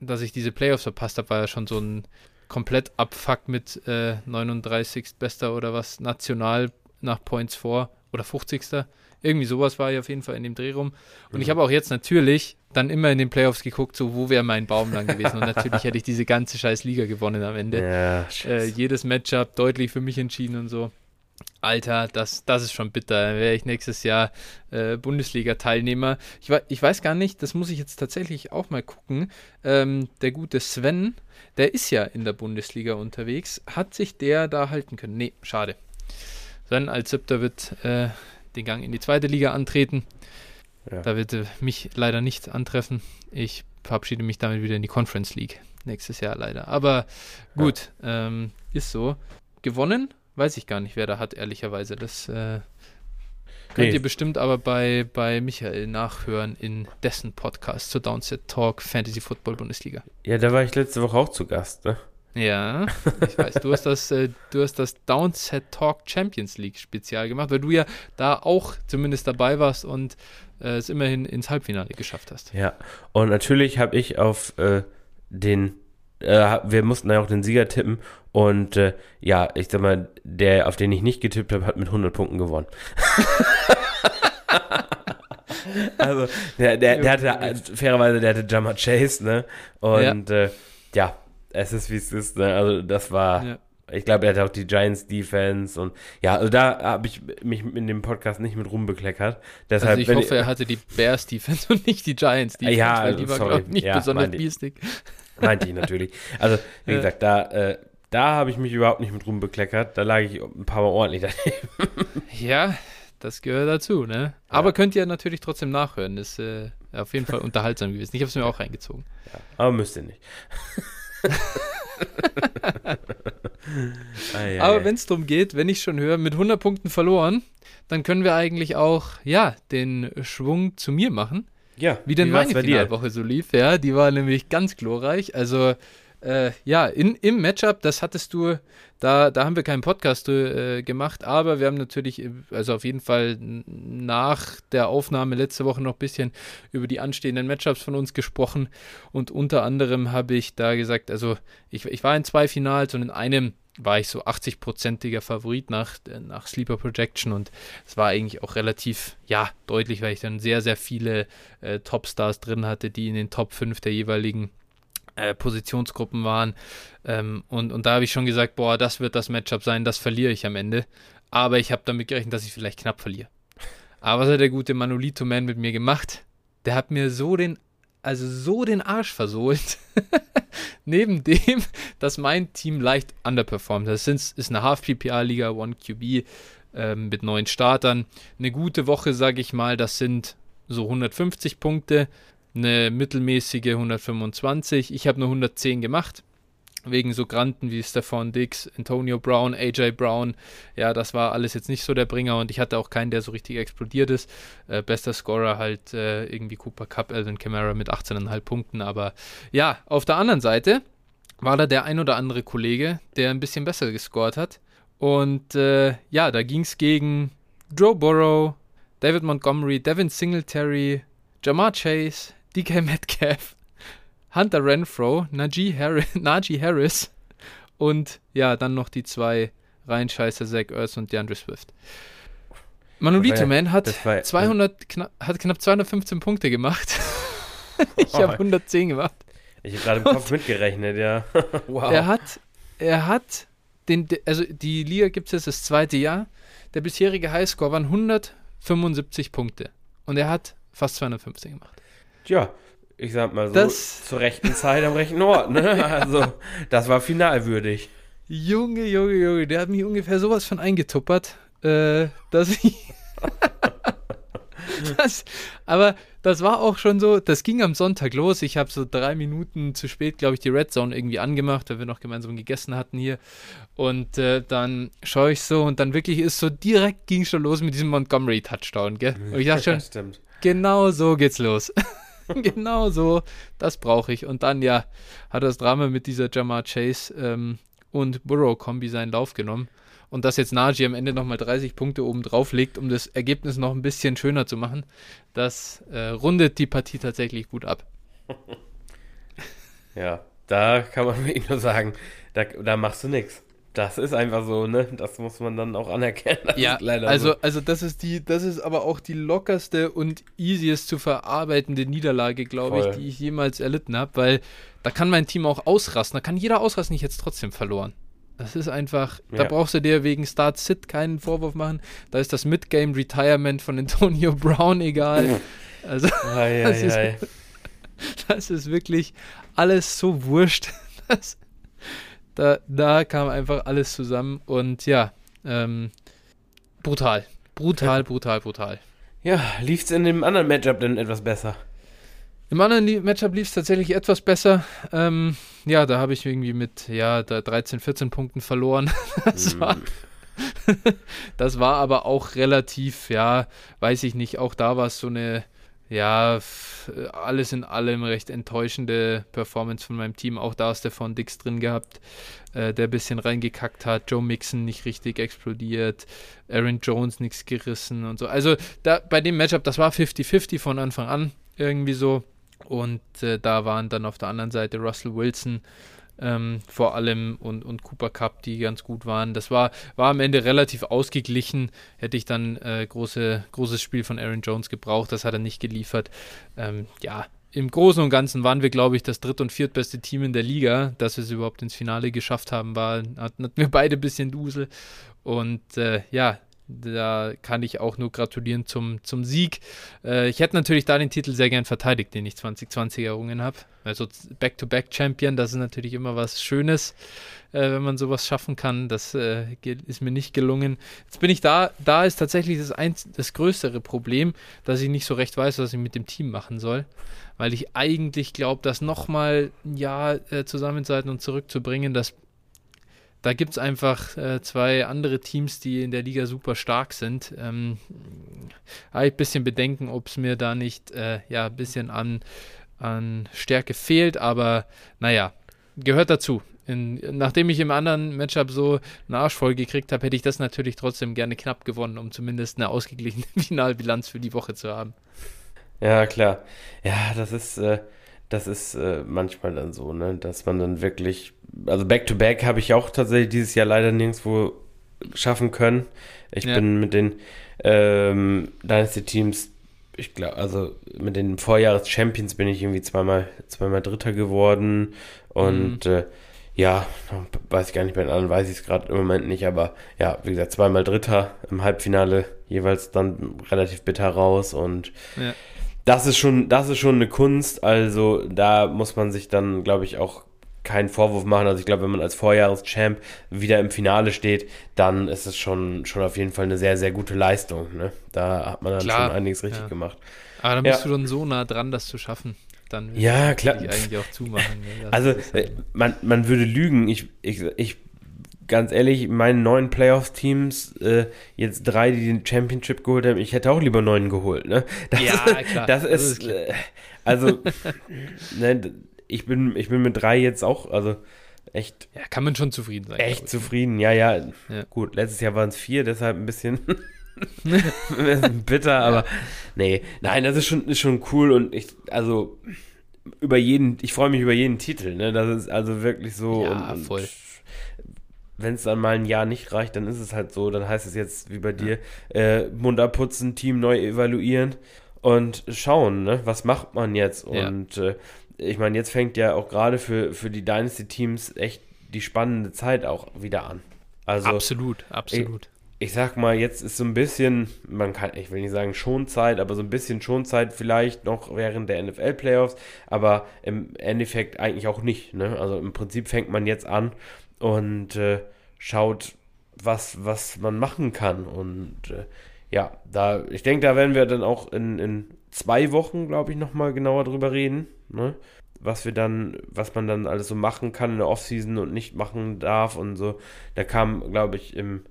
dass ich diese Playoffs verpasst habe, war ja schon so ein komplett abfuckt mit äh, 39. bester oder was national nach Points vor oder 50. Irgendwie sowas war ich auf jeden Fall in dem Dreh rum. Und mhm. ich habe auch jetzt natürlich dann immer in den Playoffs geguckt, so wo wäre mein Baum lang gewesen. Und natürlich hätte ich diese ganze scheiß Liga gewonnen am Ende. Ja, äh, jedes Matchup deutlich für mich entschieden und so. Alter, das, das ist schon bitter. Wäre ich nächstes Jahr äh, Bundesliga-Teilnehmer. Ich, ich, weiß gar nicht, das muss ich jetzt tatsächlich auch mal gucken. Ähm, der gute Sven, der ist ja in der Bundesliga unterwegs. Hat sich der da halten können? Nee, schade. Sven als Siebter wird äh, den Gang in die zweite Liga antreten. Ja. Da wird er mich leider nicht antreffen. Ich verabschiede mich damit wieder in die Conference League nächstes Jahr leider. Aber gut, ja. ähm, ist so. Gewonnen Weiß ich gar nicht, wer da hat, ehrlicherweise. Das äh, könnt nee. ihr bestimmt aber bei, bei Michael nachhören in dessen Podcast zur Downset Talk Fantasy Football Bundesliga. Ja, da war ich letzte Woche auch zu Gast, ne? Ja, ich weiß. Du hast das, äh, du hast das Downset Talk Champions League Spezial gemacht, weil du ja da auch zumindest dabei warst und äh, es immerhin ins Halbfinale geschafft hast. Ja, und natürlich habe ich auf äh, den äh, wir mussten ja auch den Sieger tippen und äh, ja, ich sag mal, der, auf den ich nicht getippt habe, hat mit 100 Punkten gewonnen. (laughs) also, der, der, der hatte, also, fairerweise, der hatte Jammer Chase, ne? Und ja, äh, ja es ist wie es ist, ne? Also, das war, ja. ich glaube, er hatte auch die Giants Defense und ja, also da habe ich mich in dem Podcast nicht mit rumbekleckert. Deshalb, also, ich hoffe, ich, er hatte die Bears Defense (laughs) und nicht die Giants Defense, ja, weil die war, sorry, nicht ja, besonders biestig. (laughs) Meinte ich natürlich. Also, wie ja. gesagt, da, äh, da habe ich mich überhaupt nicht mit rumbekleckert. Da lag ich ein paar Mal ordentlich daneben. (laughs) Ja, das gehört dazu, ne? Aber könnt ihr natürlich trotzdem nachhören. Ist äh, auf jeden Fall unterhaltsam gewesen. Ich habe es mir auch reingezogen. Ja, aber müsst ihr nicht. (laughs) aber wenn es darum geht, wenn ich schon höre, mit 100 Punkten verloren, dann können wir eigentlich auch, ja, den Schwung zu mir machen. Ja, wie denn meine Finalwoche so lief. Ja, die war nämlich ganz glorreich. Also, äh, ja, in, im Matchup, das hattest du, da, da haben wir keinen Podcast äh, gemacht, aber wir haben natürlich, also auf jeden Fall nach der Aufnahme letzte Woche noch ein bisschen über die anstehenden Matchups von uns gesprochen und unter anderem habe ich da gesagt, also ich, ich war in zwei Finals und in einem war ich so 80-prozentiger Favorit nach, nach Sleeper Projection und es war eigentlich auch relativ, ja, deutlich, weil ich dann sehr, sehr viele äh, Topstars drin hatte, die in den Top 5 der jeweiligen äh, Positionsgruppen waren. Ähm, und, und da habe ich schon gesagt, boah, das wird das Matchup sein, das verliere ich am Ende. Aber ich habe damit gerechnet, dass ich vielleicht knapp verliere. Aber was hat der gute Manolito Man mit mir gemacht? Der hat mir so den also so den Arsch versohlt. (laughs) Neben dem, dass mein Team leicht underperformt. Das ist eine Half-PPA-Liga, One QB ähm, mit neun Startern. Eine gute Woche, sage ich mal, das sind so 150 Punkte. Eine mittelmäßige 125. Ich habe nur 110 gemacht wegen so Granten wie Stefan Dix, Antonio Brown, AJ Brown. Ja, das war alles jetzt nicht so der Bringer und ich hatte auch keinen, der so richtig explodiert ist. Äh, bester Scorer halt äh, irgendwie Cooper Cup, Alvin Kamara mit 18,5 Punkten. Aber ja, auf der anderen Seite war da der ein oder andere Kollege, der ein bisschen besser gescored hat. Und äh, ja, da ging es gegen Joe Burrow, David Montgomery, Devin Singletary, Jamar Chase, DK Metcalf, Hunter Renfro, Najee Harris, (laughs) Najee Harris und ja, dann noch die zwei Reinscheißer, Zach Ertz und DeAndre Swift. Manolito Man hat, 200, knapp, hat knapp 215 Punkte gemacht. (laughs) ich habe 110 gemacht. Ich habe gerade im Kopf (laughs) mitgerechnet, ja. wow. Er hat, er hat den, also die Liga gibt es jetzt das zweite Jahr. Der bisherige Highscore waren 175 Punkte. Und er hat fast 215 gemacht. Tja, ich sag mal so, das, zur rechten Zeit am rechten Ort. Ne? (laughs) Also, das war finalwürdig. Junge, Junge, Junge, der hat mich ungefähr sowas von eingetuppert, äh, dass ich. (laughs) (laughs) das, aber das war auch schon so, das ging am Sonntag los. Ich habe so drei Minuten zu spät, glaube ich, die Red Zone irgendwie angemacht, weil wir noch gemeinsam gegessen hatten hier. Und äh, dann schaue ich so und dann wirklich ist so direkt ging schon los mit diesem Montgomery Touchdown, gell? Und ich dachte schon, genau so geht's los. (laughs) genau so, das brauche ich. Und dann, ja, hat das Drama mit dieser Jamar Chase ähm, und Burrow-Kombi seinen Lauf genommen. Und dass jetzt Najee am Ende nochmal 30 Punkte oben drauf legt, um das Ergebnis noch ein bisschen schöner zu machen, das äh, rundet die Partie tatsächlich gut ab. (laughs) Ja, da kann man wirklich nur sagen, da, da machst du nichts das ist einfach so, ne? Das muss man dann auch anerkennen. Das ja, also, so. also das ist die, das ist aber auch die lockerste und easiest zu verarbeitende Niederlage, glaube ich, die ich jemals erlitten habe, weil da kann mein Team auch ausrasten. Da kann jeder ausrasten, ich jetzt trotzdem verloren. Das ist einfach, ja. da brauchst du dir wegen Start Sit keinen Vorwurf machen. Da ist das Midgame Retirement von Antonio (laughs) Brown egal. (laughs) Also, ei, das, ei, ist, ei. (laughs) das ist wirklich alles so wurscht. Das, da, da kam einfach alles zusammen und ja, ähm, brutal. Brutal, brutal, brutal. Ja, lief es in dem anderen Matchup denn etwas besser? Im anderen Matchup lief es tatsächlich etwas besser. Ähm, ja, da habe ich irgendwie mit ja, 13, 14 Punkten verloren. (laughs) das, mm. war, (laughs) das war aber auch relativ, ja, weiß ich nicht, auch da war es so eine ja, alles in allem recht enttäuschende Performance von meinem Team. Auch da ist der von Dix drin gehabt, äh, der ein bisschen reingekackt hat. Joe Mixon nicht richtig explodiert. Aaron Jones nichts gerissen und so. Also da, bei dem Matchup, das war 50-50 von Anfang an irgendwie so. Und äh, da waren dann auf der anderen Seite Russell Wilson ähm, vor allem und, und Cooper Cup, die ganz gut waren. Das war, war am Ende relativ ausgeglichen. Hätte ich dann äh, große, großes Spiel von Aaron Jones gebraucht, das hat er nicht geliefert. Ähm, ja, im Großen und Ganzen waren wir, glaube ich, das dritt- und viertbeste Team in der Liga. Dass wir es überhaupt ins Finale geschafft haben, war, hatten, wir beide ein bisschen Dusel. Und äh, ja, da kann ich auch nur gratulieren zum, zum Sieg. Äh, ich hätte natürlich da den Titel sehr gern verteidigt, den ich 2020 errungen habe. Also Back-to-Back-Champion, das ist natürlich immer was Schönes, äh, wenn man sowas schaffen kann. Das äh, ist mir nicht gelungen. Jetzt bin ich da, da ist tatsächlich das, einz das größere Problem, dass ich nicht so recht weiß, was ich mit dem Team machen soll. Weil ich eigentlich glaube, das nochmal ein Jahr äh, zusammenseiten und zurückzubringen, das da gibt es einfach äh, zwei andere Teams, die in der Liga super stark sind. Ähm, ein bisschen Bedenken, ob es mir da nicht äh, ja, ein bisschen an, an Stärke fehlt, aber naja, gehört dazu. In, nachdem ich im anderen Matchup so einen Arsch voll gekriegt habe, hätte ich das natürlich trotzdem gerne knapp gewonnen, um zumindest eine ausgeglichene (laughs) Finalbilanz für die Woche zu haben. Ja, klar. Ja, das ist, äh, das ist äh, manchmal dann so, ne, dass man dann wirklich, also Back-to-Back habe ich auch tatsächlich dieses Jahr leider nirgendwo schaffen können. Ich ja. bin mit den ähm, Dynasty-Teams, ich glaube, also mit den Vorjahres-Champions bin ich irgendwie zweimal, zweimal Dritter geworden und mhm. äh, ja, weiß ich gar nicht, bei den anderen weiß ich es gerade im Moment nicht, aber ja, wie gesagt, zweimal Dritter im Halbfinale, jeweils dann relativ bitter raus und ja das ist schon, das ist schon eine Kunst. Also da muss man sich dann, glaube ich, auch keinen Vorwurf machen. Also ich glaube, wenn man als Vorjahreschamp wieder im Finale steht, dann ist es schon, schon auf jeden Fall eine sehr, sehr gute Leistung. Ne? Da hat man dann Klar, schon einiges richtig ja. gemacht. Aber dann bist ja. du dann so nah dran, das zu schaffen. Dann ja, klar. Ich eigentlich auch zumachen. Ne? Also halt man, man würde lügen. Ich, ich, ich ganz ehrlich, meine neun Playoffs-Teams, äh, jetzt drei, die den Championship geholt haben, ich hätte auch lieber neun geholt. Ne? (laughs) Das ja, klar. Das ist, das ist äh, also, (laughs) ne, ich bin, ich bin mit drei jetzt auch, also echt. Ja, kann man schon zufrieden sein. Echt zufrieden, ja, ja, ja. Gut, letztes Jahr waren es vier, deshalb ein bisschen. (laughs) bitter, aber nee, nein, das ist schon, ist schon cool und ich, also über jeden, ich freue mich über jeden Titel, ne? Das ist also wirklich so. Ja, und, voll. Wenn es dann mal ein Jahr nicht reicht, dann ist es halt so. Dann heißt es jetzt wie bei dir, äh, Mund abputzen, Team neu evaluieren und schauen, ne? Was macht man jetzt? Und ja. äh, ich meine, jetzt fängt ja auch gerade für, für die Dynasty-Teams echt die spannende Zeit auch wieder an. Also, absolut, absolut. Ich, ich sag mal, jetzt ist so ein bisschen, man kann, ich will nicht sagen Schonzeit, aber so ein bisschen Schonzeit vielleicht noch während der NFL-Playoffs, aber im Endeffekt eigentlich auch nicht. Ne? Also im Prinzip fängt man jetzt an und äh, schaut, was, was man machen kann. Und äh, ja, da, ich denke, da werden wir dann auch in, in zwei Wochen, glaube ich, nochmal genauer drüber reden ne? Was wir dann, was man dann alles so machen kann in der Offseason und nicht machen darf und so. Da kam, glaube ich, im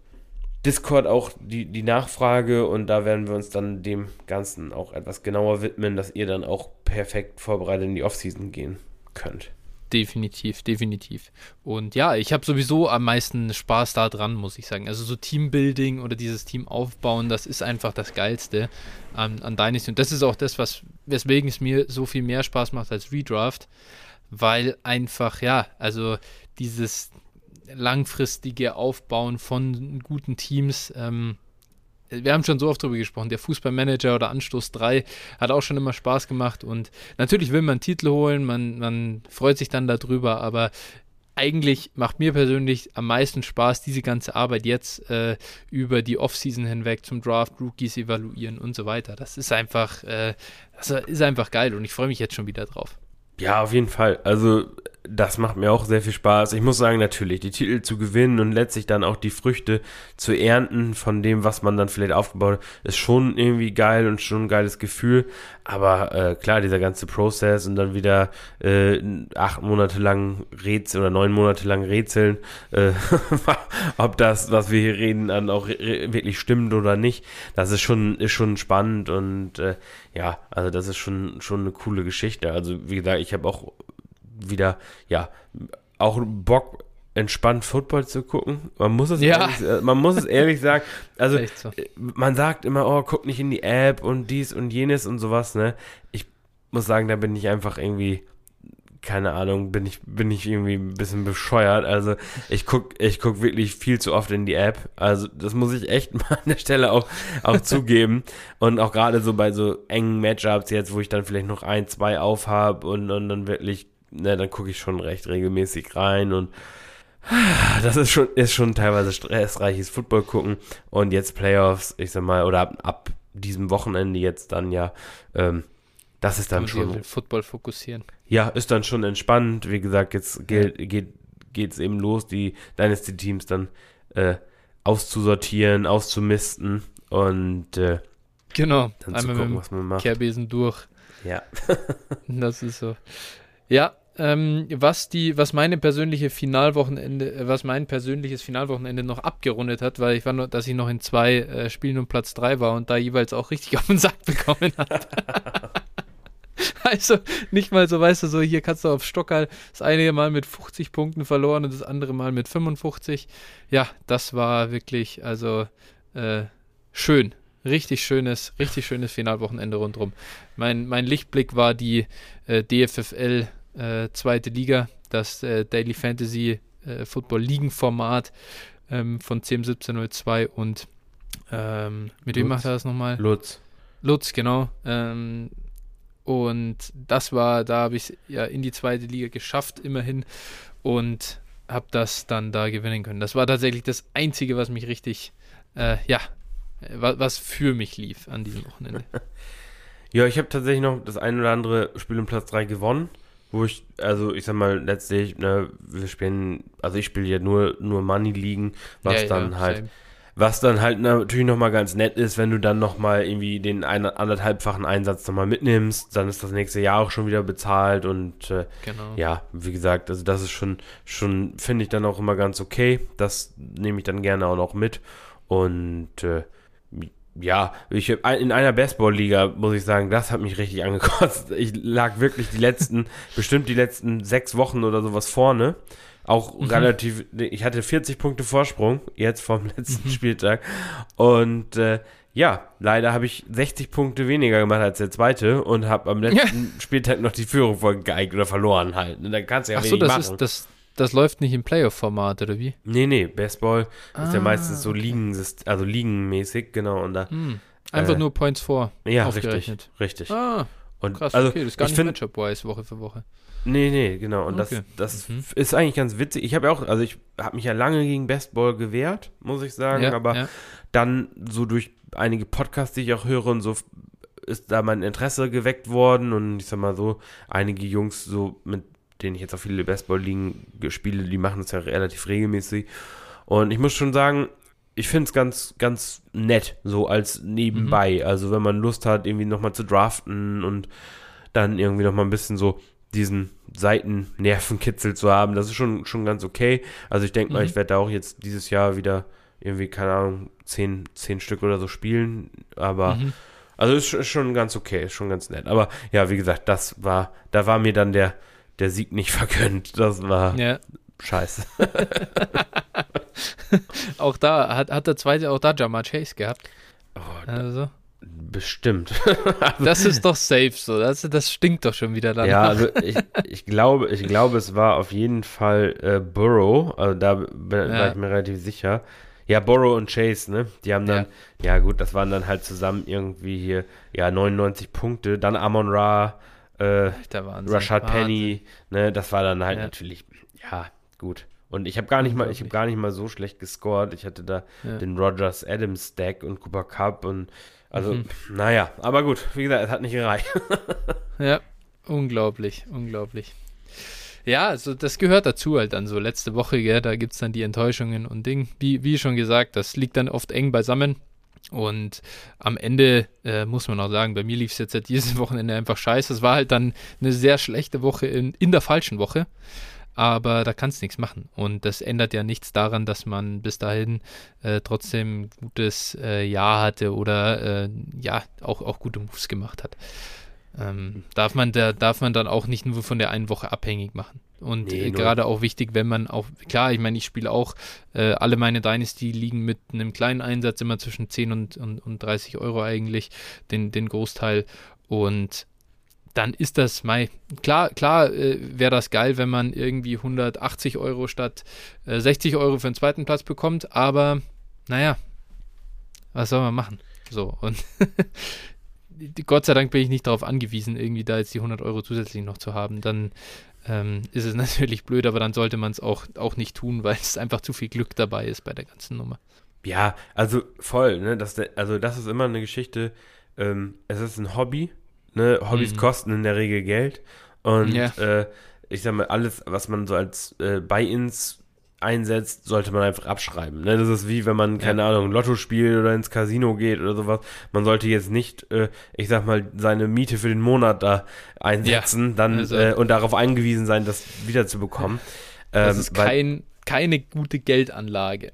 Discord auch die, die Nachfrage und da werden wir uns dann dem Ganzen auch etwas genauer widmen, dass ihr dann auch perfekt vorbereitet in die Offseason gehen könnt. Definitiv, definitiv. Und ja, ich habe sowieso am meisten Spaß daran, muss ich sagen. Also so Teambuilding oder dieses Team aufbauen, das ist einfach das Geilste an, an Dynasty. Und das ist auch das, was, weswegen es mir so viel mehr Spaß macht als Redraft, weil einfach, ja, also dieses langfristige Aufbauen von guten Teams, ähm, wir haben schon so oft darüber gesprochen, der Fußballmanager oder Anstoß 3 hat auch schon immer Spaß gemacht und natürlich will man Titel holen, man, man freut sich dann darüber, aber eigentlich macht mir persönlich am meisten Spaß, diese ganze Arbeit jetzt äh, über die Offseason hinweg zum Draft, Rookies evaluieren und so weiter. Das ist einfach, äh, das ist einfach geil und ich freue mich jetzt schon wieder drauf. Ja, auf jeden Fall. Also das macht mir auch sehr viel Spaß. Ich muss sagen, natürlich, die Titel zu gewinnen und letztlich dann auch die Früchte zu ernten von dem, was man dann vielleicht aufgebaut hat, ist schon irgendwie geil und schon ein geiles Gefühl. Aber äh, klar, dieser ganze Prozess und dann wieder äh, acht Monate lang Rätsel oder neun Monate lang Rätseln, äh, (laughs) ob das, was wir hier reden, dann auch wirklich stimmt oder nicht, das ist schon, ist schon spannend und äh, ja, also das ist schon, schon eine coole Geschichte. Also wie gesagt, ich habe auch wieder, ja, auch Bock, entspannt Football zu gucken. Man muss es, ja. ehrlich, man muss es ehrlich sagen. Also, so. Äh, man sagt immer, oh, guck nicht in die App und dies und jenes und sowas, ne? Ich muss sagen, da bin ich einfach irgendwie, keine Ahnung, bin ich, bin ich irgendwie ein bisschen bescheuert. Also, ich guck, ich guck wirklich viel zu oft in die App. Also, das muss ich echt (laughs) mal an der Stelle auch, auch zugeben. Und auch gerade so bei so engen Matchups jetzt, wo ich dann vielleicht noch ein, zwei aufhab und, und dann wirklich ne, dann gucke ich schon recht regelmäßig rein und das ist schon, ist schon teilweise stressreiches Football gucken. Und jetzt Playoffs, ich sag mal, oder ab, ab diesem Wochenende jetzt dann ja, ähm, das ist dann schon. Football fokussieren. Ja, ist dann schon entspannt. Wie gesagt, jetzt geht, geht geht's eben los, die Dynasty-Teams dann äh, auszusortieren, auszumisten und äh, genau, dann zu gucken, was man macht. Kehrbesen durch. Ja. (laughs) das ist so. Ja, ähm, was die, was meine persönliche Finalwochenende, äh, was mein persönliches Finalwochenende noch abgerundet hat, weil ich war nur, dass ich noch in zwei äh, Spielen um Platz drei war und da jeweils auch richtig (laughs) auf den Sack bekommen hat. (laughs) also nicht mal so, weißt du, so hier kannst du auf Stockerl das eine Mal mit 50 Punkten verloren und das andere Mal mit 55. Ja, das war wirklich, also äh, schön. Richtig schönes, richtig schönes Finalwochenende rundherum. Mein, mein Lichtblick war die äh, DFFL äh, zweite Liga, das äh, Daily Fantasy äh, Football Ligenformat ähm, von CM1702 und ähm, mit Lutz. wem macht er das nochmal? Lutz. Lutz, genau. Ähm, und das war, da habe ich ja in die zweite Liga geschafft, immerhin. Und habe das dann da gewinnen können. Das war tatsächlich das Einzige, was mich richtig, äh, ja, was für mich lief an diesem Wochenende. (laughs) Ja, ich habe tatsächlich noch das ein oder andere Spiel um Platz 3 gewonnen, wo ich, also ich sag mal, letztlich, ne, wir spielen, also ich spiele ja nur, nur Money liegen, was Ja, dann ja, halt, same. was dann halt natürlich nochmal ganz nett ist, wenn du dann nochmal irgendwie den ein, anderthalbfachen Einsatz nochmal mitnimmst, dann ist das nächste Jahr auch schon wieder bezahlt und äh, Genau. ja, wie gesagt, also das ist schon, schon finde ich dann auch immer ganz okay. Das nehme ich dann gerne auch noch mit. Und äh, ja, ich in einer Baseball-Liga, muss ich sagen, das hat mich richtig angekotzt. Ich lag wirklich die letzten, (laughs) bestimmt die letzten sechs Wochen oder sowas vorne. Auch Mhm. relativ, ich hatte 40 Punkte Vorsprung, jetzt vom (laughs) letzten Spieltag. Und äh, ja, leider habe ich 60 Punkte weniger gemacht als der zweite und habe am letzten Spieltag noch die Führung vergeigt oder verloren halt. Und dann kannst du ja Ach so, wenig das machen. ist, das, das läuft nicht im Playoff-Format, oder wie? Nee, nee, Baseball ist ja Ah, meistens so okay. Ligen, also ligenmäßig, genau. Und da, Hm. Einfach Äh, nur Points vor. ja, richtig, richtig. Ah, Und krass, also, okay, das ist gar ich nicht Matchup-wise Woche für Woche. nee, nee, genau. Und Okay. das, das Mhm. ist eigentlich ganz witzig. Ich habe ja auch, also ich habe mich ja lange gegen Baseball gewehrt, muss ich sagen, ja, aber ja. dann so durch einige Podcasts, die ich auch höre und so ist da mein Interesse geweckt worden und ich sag mal so, einige Jungs so, mit denen ich jetzt auch viele Baseball-Ligen gespiele, die machen das ja relativ regelmäßig und ich muss schon sagen, ich finde es ganz, ganz nett, so als nebenbei, also wenn man Lust hat, irgendwie nochmal zu draften und dann irgendwie nochmal ein bisschen so diesen Seitennervenkitzel zu haben, das ist schon, schon ganz okay. Also ich denke mal, Mhm. ich werde da auch jetzt dieses Jahr wieder irgendwie, keine Ahnung, zehn, zehn Stück oder so spielen. Aber Mhm. also ist, ist schon ganz okay, ist schon ganz nett. Aber ja, wie gesagt, das war, da war mir dann der, der Sieg nicht (laughs) vergönnt. Das war ja. scheiße. (laughs) Auch da hat, hat der zweite auch da Jamar Chase gehabt. Oh, Also, bestimmt. (laughs) das ist doch safe so. Das, das stinkt doch schon wieder danach. Ja, also ich, ich glaube, ich glaube, es war auf jeden Fall äh, Burrow. Also da bin, war Ja. ich mir relativ sicher. Ja, Burrow und Chase, ne? Die haben dann, ja. gut, das waren dann halt zusammen irgendwie hier, ja, 99 Punkte. Dann Amon Ra, äh. Rashad. Penny, ne? Das war dann halt Ja. natürlich, ja, gut. Und ich habe gar nicht mal, ich habe gar nicht mal so schlecht gescored. Ich hatte da Ja. den Rogers Adams Stack und Cooper Cup und also, Mhm. naja, aber gut, wie gesagt, es hat nicht gereicht. (laughs) Ja, unglaublich, unglaublich. Ja, also das gehört dazu halt dann so. Letzte Woche, gell, da gibt es dann die Enttäuschungen und Ding. Wie, wie schon gesagt, das liegt dann oft eng beisammen. Und am Ende äh, muss man auch sagen, bei mir lief es jetzt seit dieses Wochenende einfach scheiße. Es war halt dann eine sehr schlechte Woche in, in der falschen Woche. Aber da kannst du nichts machen. Und das ändert ja nichts daran, dass man bis dahin äh, trotzdem ein gutes äh, Jahr hatte oder äh, ja, auch, auch gute Moves gemacht hat. Ähm, darf, man da, darf man dann auch nicht nur von der einen Woche abhängig machen. Und Nee, äh, gerade auch wichtig, wenn man auch, klar, ich meine, ich spiele auch, äh, alle meine Dynasty liegen mit einem kleinen Einsatz immer zwischen 10 und, und, und 30 Euro eigentlich, den, den Großteil. Und dann ist das, mei, klar, klar äh, wäre das geil, wenn man irgendwie 180 Euro statt äh, 60 Euro für den zweiten Platz bekommt, aber naja, was soll man machen? So, und (laughs) Gott sei Dank bin ich nicht darauf angewiesen, irgendwie da jetzt die 100 Euro zusätzlich noch zu haben. Dann ähm, ist es (laughs) natürlich blöd, aber dann sollte man es auch, auch nicht tun, weil es einfach zu viel Glück dabei ist bei der ganzen Nummer. Ja, also voll, ne? Das, also das ist immer eine Geschichte, ähm, es ist ein Hobby, ne? Hobbys Mhm. kosten in der Regel Geld. Und Ja. äh, ich sag mal, alles, was man so als äh, Buy-ins einsetzt, sollte man einfach abschreiben. Ne? Das ist wie wenn man, keine Ahnung, Lotto spielt oder ins Casino geht oder sowas. Man sollte jetzt nicht, äh, ich sag mal, seine Miete für den Monat da einsetzen dann, also- äh, und darauf angewiesen sein, das wiederzubekommen. Das Ähm, ist weil- kein, keine gute Geldanlage.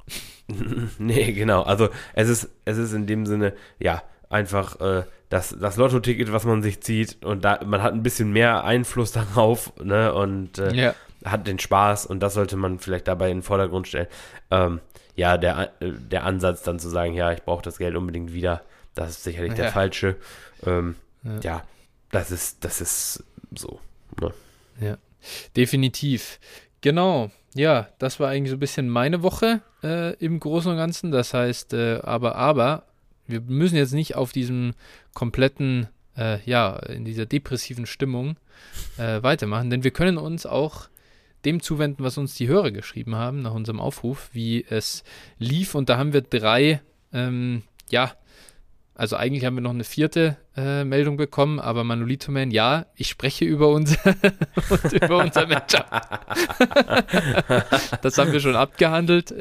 (laughs) Nee, genau. Also es ist, es ist in dem Sinne, ja, einfach äh, das, das Lotto-Ticket, was man sich zieht und da, man hat ein bisschen mehr Einfluss (laughs) darauf, ne, und äh, Ja, hat den Spaß und das sollte man vielleicht dabei in den Vordergrund stellen. Ähm, ja, der, äh, der Ansatz dann zu sagen, ja, ich brauche das Geld unbedingt wieder, das ist sicherlich der Ja. falsche. Ähm, Ja. ja. das ist, das ist so. Ne? definitiv. Genau. Ja, das war eigentlich so ein bisschen meine Woche äh, im Großen und Ganzen. Das heißt, äh, aber, aber, wir müssen jetzt nicht auf diesem kompletten, äh, ja, in dieser depressiven Stimmung äh, weitermachen, denn wir können uns auch dem zuwenden, was uns die Hörer geschrieben haben nach unserem Aufruf, wie es lief. Und da haben wir drei, ähm, ja, also eigentlich haben wir noch eine vierte äh, Meldung bekommen, aber Manolito Man, ja, ich spreche über unser, (laughs) über unser Matchup. (laughs) das haben wir schon abgehandelt.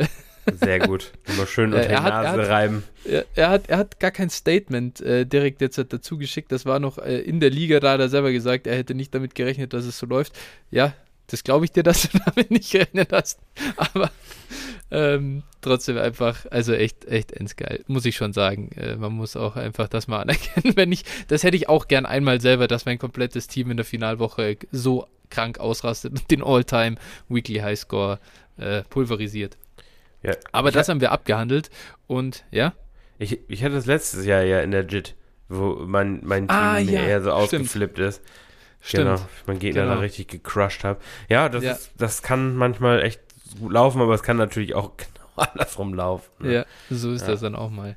Sehr gut. Immer schön unter die Nase hat, reiben. Er, er, hat, er hat gar kein Statement äh, direkt jetzt dazu geschickt. Das war noch äh, in der Liga, da hat er selber gesagt, er hätte nicht damit gerechnet, dass es so läuft. Ja, das glaube ich dir, (laughs) dass du damit nicht gerechnet hast. Aber ähm, trotzdem einfach, also echt, echt endgeil, muss ich schon sagen. Äh, man muss auch einfach das mal anerkennen. (laughs) Wenn ich, das hätte ich auch gern einmal selber, dass mein komplettes Team in der Finalwoche so krank ausrastet und den All-Time Weekly Highscore äh, pulverisiert. Ja, Aber das haben wir abgehandelt und ja. Ich, ich hatte das letztes Jahr ja in der JIT, wo mein, mein Team ah, ja, eher so stimmt. ausgeflippt ist. Stimmt. Genau, ich meinen Gegner genau. da richtig gecrushed habe. Ja, das, ja. Ist, das kann manchmal echt gut laufen, aber es kann natürlich auch (laughs) genau andersrum laufen. Ne? Ja, so ist ja. das dann auch mal.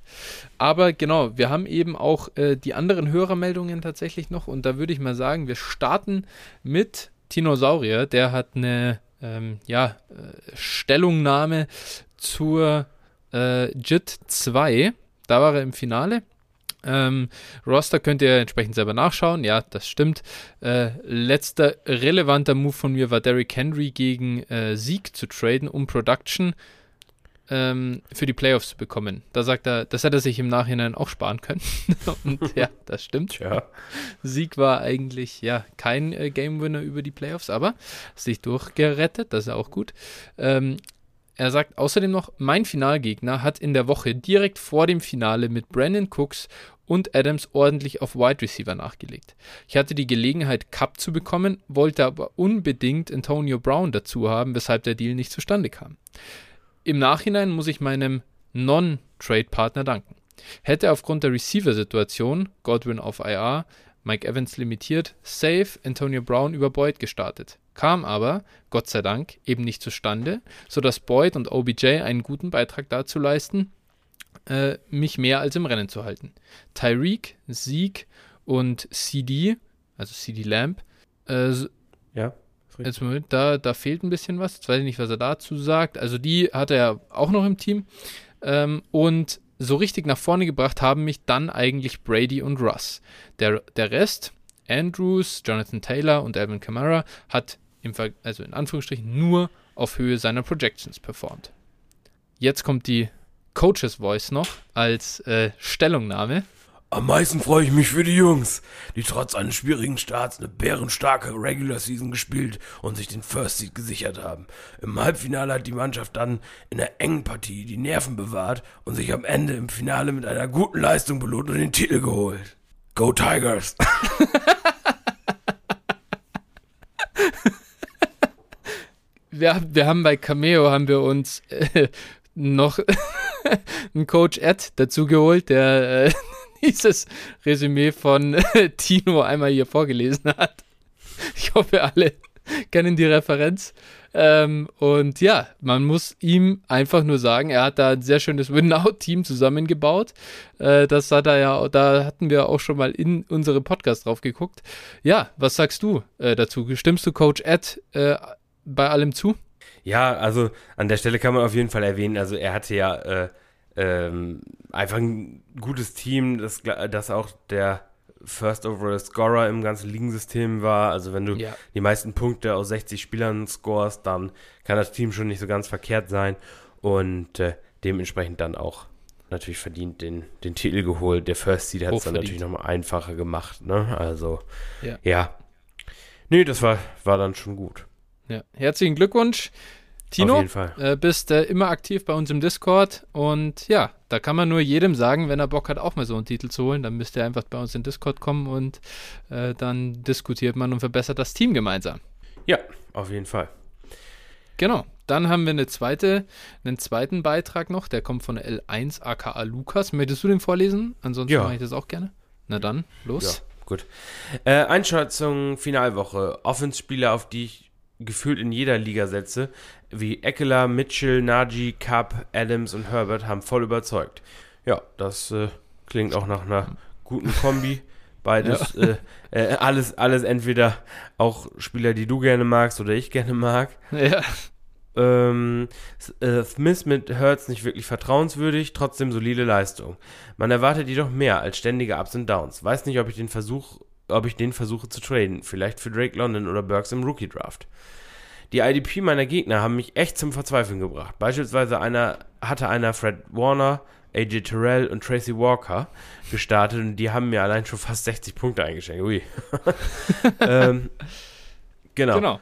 Aber genau, wir haben eben auch äh, die anderen Hörermeldungen tatsächlich noch und da würde ich mal sagen, wir starten mit Tinosaurier. Der hat eine ähm, ja, äh, Stellungnahme zur äh, JIT 2. Da war er im Finale. Ähm, Roster könnt ihr entsprechend selber nachschauen. Ja, das stimmt. Äh, letzter relevanter Move von mir war Derrick Henry gegen äh, Sieg zu traden, um Production ähm, für die Playoffs zu bekommen. Da sagt er, das hätte er sich im Nachhinein auch sparen können. (laughs) Und ja, das stimmt. Ja. Sieg war eigentlich ja kein äh, Game Winner über die Playoffs, aber sich durchgerettet, das ist auch gut. Ähm, er sagt außerdem noch, mein Finalgegner hat in der Woche direkt vor dem Finale mit Brandon Cooks und Adams ordentlich auf Wide Receiver nachgelegt. Ich hatte die Gelegenheit, Cup zu bekommen, wollte aber unbedingt Antonio Brown dazu haben, weshalb der Deal nicht zustande kam. Im Nachhinein muss ich meinem Non-Trade-Partner danken. Hätte aufgrund der Receiver-Situation, Godwin auf IR, Mike Evans limitiert, safe Antonio Brown über Boyd gestartet. Kam aber, Gott sei Dank, eben nicht zustande, sodass Boyd und OBJ einen guten Beitrag dazu leisten, äh, mich mehr als im Rennen zu halten. Tyreek, Sieg und CD, also CD Lamp, äh, ja. Jetzt Moment, da, da fehlt ein bisschen was. Jetzt weiß ich nicht, was er dazu sagt. Also die hat er auch noch im Team. Ähm, und so richtig nach vorne gebracht haben mich dann eigentlich Brady und Russ. Der, der Rest, Andrews, Jonathan Taylor und Alvin Kamara, hat im also in Anführungsstrichen nur auf Höhe seiner Projections performt. Jetzt kommt die Coaches Voice noch als äh, Stellungnahme. Am meisten freue ich mich für die Jungs, die trotz eines schwierigen Starts eine bärenstarke Regular Season gespielt und sich den First Seed gesichert haben. Im Halbfinale hat die Mannschaft dann in einer engen Partie die Nerven bewahrt und sich am Ende im Finale mit einer guten Leistung belohnt und den Titel geholt. Go Tigers! (laughs) wir, wir haben bei Cameo haben wir uns äh, noch (laughs) einen Coach Ed dazu geholt, der äh, (laughs) dieses Resümee von äh, Tino einmal hier vorgelesen hat. Ich hoffe, alle kennen die Referenz. Ähm, und ja, man muss ihm einfach nur sagen, er hat da ein sehr schönes Win-Now-Team zusammengebaut. Äh, das hat er ja, da hatten wir auch schon mal in unserem Podcast drauf geguckt. Ja, was sagst du äh, dazu? Stimmst du Coach Ed äh, bei allem zu? Ja, also an der Stelle kann man auf jeden Fall erwähnen, also er hatte ja äh, ähm, einfach ein gutes Team, das, das auch der First Overall Scorer im ganzen Ligensystem war. Also wenn du ja. die meisten Punkte aus 60 Spielern scorest, dann kann das Team schon nicht so ganz verkehrt sein und äh, dementsprechend dann auch natürlich verdient den, den Titel geholt. Der First Seed hat es dann natürlich nochmal einfacher gemacht. Ne? Also ja. ja. Nee, das war, war dann schon gut. Ja, herzlichen Glückwunsch. Tino, Auf jeden Fall. Äh, bist äh, immer aktiv bei uns im Discord und ja, da kann man nur jedem sagen, wenn er Bock hat, auch mal so einen Titel zu holen, dann müsst ihr einfach bei uns in Discord kommen und äh, dann diskutiert man und verbessert das Team gemeinsam. Ja, auf jeden Fall. Genau. Dann haben wir eine zweite, einen zweiten Beitrag noch, der kommt von L1 aka Lukas. Möchtest du den vorlesen? Ansonsten ja. mache ich das auch gerne. Na dann, los. Ja, gut. Äh, Einschätzung Finalwoche. Offenspieler, auf die ich gefühlt in jeder Liga setze, wie Eckler, Mitchell, Nagy, Cup, Adams und Herbert haben voll überzeugt. Ja, das äh, klingt auch nach einer guten Kombi. Beides, ja. äh, äh, alles, alles entweder auch Spieler, die du gerne magst oder ich gerne mag. Ja. ähm, äh, Smith mit Hurts nicht wirklich vertrauenswürdig, trotzdem solide Leistung. Man erwartet jedoch mehr als ständige Ups und Downs. Weiß nicht, ob ich den Versuch, ob ich den versuche zu traden. Vielleicht für Drake London oder Burks im Rookie Draft. Die IDP meiner Gegner haben mich echt zum Verzweifeln gebracht. Beispielsweise einer, hatte einer Fred Warner, AJ Terrell und Tracy Walker gestartet und die haben mir allein schon fast 60 Punkte eingeschenkt. Ui. (laughs) ähm, genau. genau.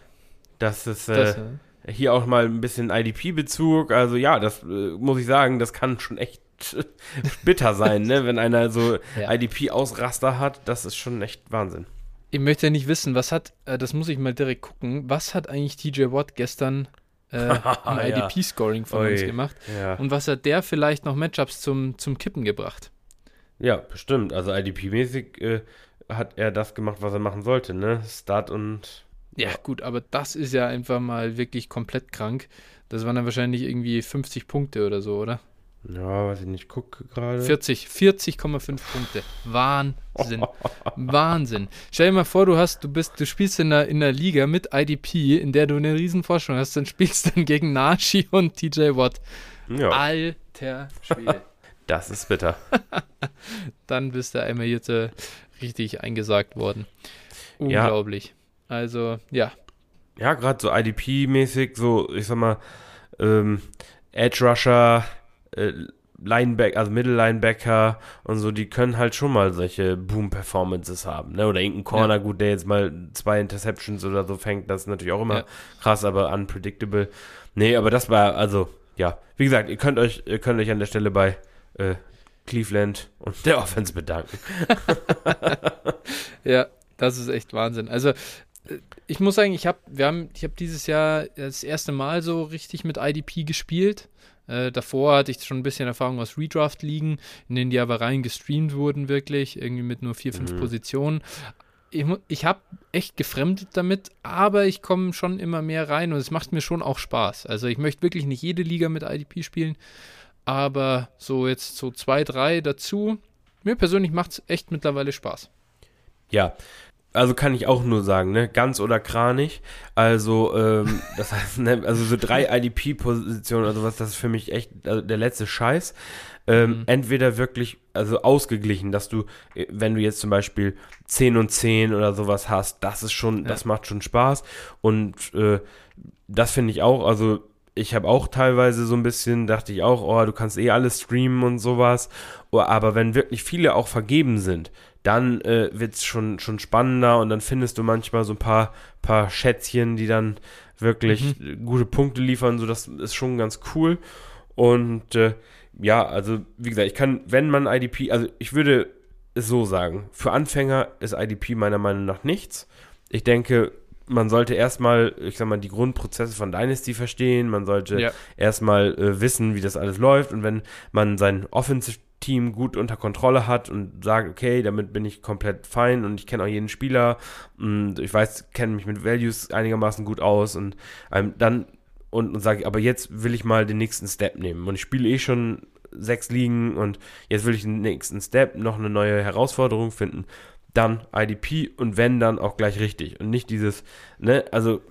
Das ist äh, das, äh, hier auch mal ein bisschen IDP-Bezug. Also ja, das äh, muss ich sagen, das kann schon echt (laughs) bitter sein, ne? wenn einer so ja. IDP-Ausraster hat. Das ist schon echt Wahnsinn. Ich möchte ja nicht wissen, was hat, äh, das muss ich mal direkt gucken, was hat eigentlich TJ Watt gestern äh, (laughs) im IDP-Scoring von Oi, uns gemacht? Ja. Und was hat der vielleicht noch Matchups zum, zum Kippen gebracht? Ja, bestimmt. Also IDP-mäßig äh, hat er das gemacht, was er machen sollte, ne? Start und. Ja, ja, gut, aber das ist ja einfach mal wirklich komplett krank. Das waren dann wahrscheinlich irgendwie 50 Punkte oder so, oder? Ja, weiß ich nicht, gucke gerade. 40, 40,5 Punkte. Wahnsinn. (laughs) Wahnsinn. Stell dir mal vor, du hast, du bist, du spielst in der, in der Liga mit IDP, in der du eine riesen Forschung hast, dann spielst du dann gegen Nashi und TJ Watt. Ja. Alter Schwede. (laughs) das ist bitter. (laughs) dann bist du einmal jetzt äh, richtig eingesagt worden. Unglaublich. Ja. Also, ja. Ja, gerade so IDP-mäßig, so, ich sag mal, ähm, Edge Rusher, äh, Linebacker, also Mittellinebacker und so, die können halt schon mal solche Boom-Performances haben, ne? Oder irgendein Corner, ja. gut, der jetzt mal zwei Interceptions oder so fängt, das ist natürlich auch immer ja. krass, aber unpredictable. Nee, aber das war, also, ja, wie gesagt, ihr könnt euch, ihr könnt euch an der Stelle bei äh, Cleveland und der Offense bedanken. (laughs) ja, das ist echt Wahnsinn. Also, äh, ich muss sagen, ich habe, wir haben, ich habe dieses Jahr das erste Mal so richtig mit IDP gespielt. Äh, davor hatte ich schon ein bisschen Erfahrung aus Redraft-Ligen, in denen die aber rein gestreamt wurden, wirklich, irgendwie mit nur vier, fünf mhm. Positionen. Ich, ich habe echt gefremdet damit, aber ich komme schon immer mehr rein und es macht mir schon auch Spaß. Also ich möchte wirklich nicht jede Liga mit IDP spielen, aber so jetzt so zwei, drei dazu. Mir persönlich macht es echt mittlerweile Spaß. Ja, also kann ich auch nur sagen, ne, ganz oder kranig. Also, ähm, (laughs) das heißt, ne, also so drei IDP-Positionen oder sowas, das ist für mich echt also der letzte Scheiß. Ähm, mhm. Entweder wirklich, also ausgeglichen, dass du, äh, wenn du jetzt zum Beispiel 10 und 10 oder sowas hast, das ist schon, ja. das macht schon Spaß. Und äh, das finde ich auch, also ich habe auch teilweise so ein bisschen, dachte ich auch, oh, du kannst eh alles streamen und sowas. Oh, aber wenn wirklich viele auch vergeben sind, dann äh, wird es schon, schon spannender und dann findest du manchmal so ein paar, paar Schätzchen, die dann wirklich mhm. gute Punkte liefern. So, das ist schon ganz cool. Und äh, ja, also wie gesagt, ich kann, wenn man IDP, also ich würde es so sagen, für Anfänger ist IDP meiner Meinung nach nichts. Ich denke, man sollte erstmal, ich sag mal, die Grundprozesse von Dynasty verstehen. Man sollte ja. erstmal äh, wissen, wie das alles läuft. Und wenn man sein Offensive Team gut unter Kontrolle hat und sagt, okay, damit bin ich komplett fein und ich kenne auch jeden Spieler. Und ich weiß, kenne mich mit Values einigermaßen gut aus und ähm, dann und, und sage, aber jetzt will ich mal den nächsten Step nehmen. Und ich spiele eh schon sechs Ligen und jetzt will ich den nächsten Step, noch eine neue Herausforderung finden, dann IDP und wenn dann auch gleich richtig und nicht dieses, ne, also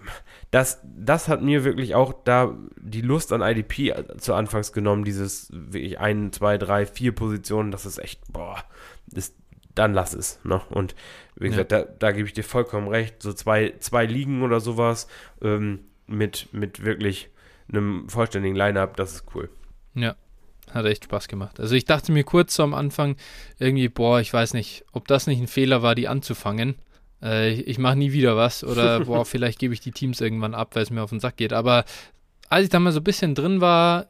das, das hat mir wirklich auch da die Lust an IDP zu Anfangs genommen, dieses wirklich ein, zwei, drei, vier Positionen, das ist echt, boah, ist, dann lass es, ne? Und wie gesagt, ja. da, da gebe ich dir vollkommen recht, so zwei, zwei Ligen oder sowas ähm, mit, mit wirklich einem vollständigen Line-Up, das ist cool. Ja, hat echt Spaß gemacht. Also ich dachte mir kurz so am Anfang irgendwie, boah, ich weiß nicht, ob das nicht ein Fehler war, die anzufangen äh, ich mache nie wieder was oder (laughs) boah, vielleicht gebe ich die Teams irgendwann ab, weil es mir auf den Sack geht. Aber als ich da mal so ein bisschen drin war,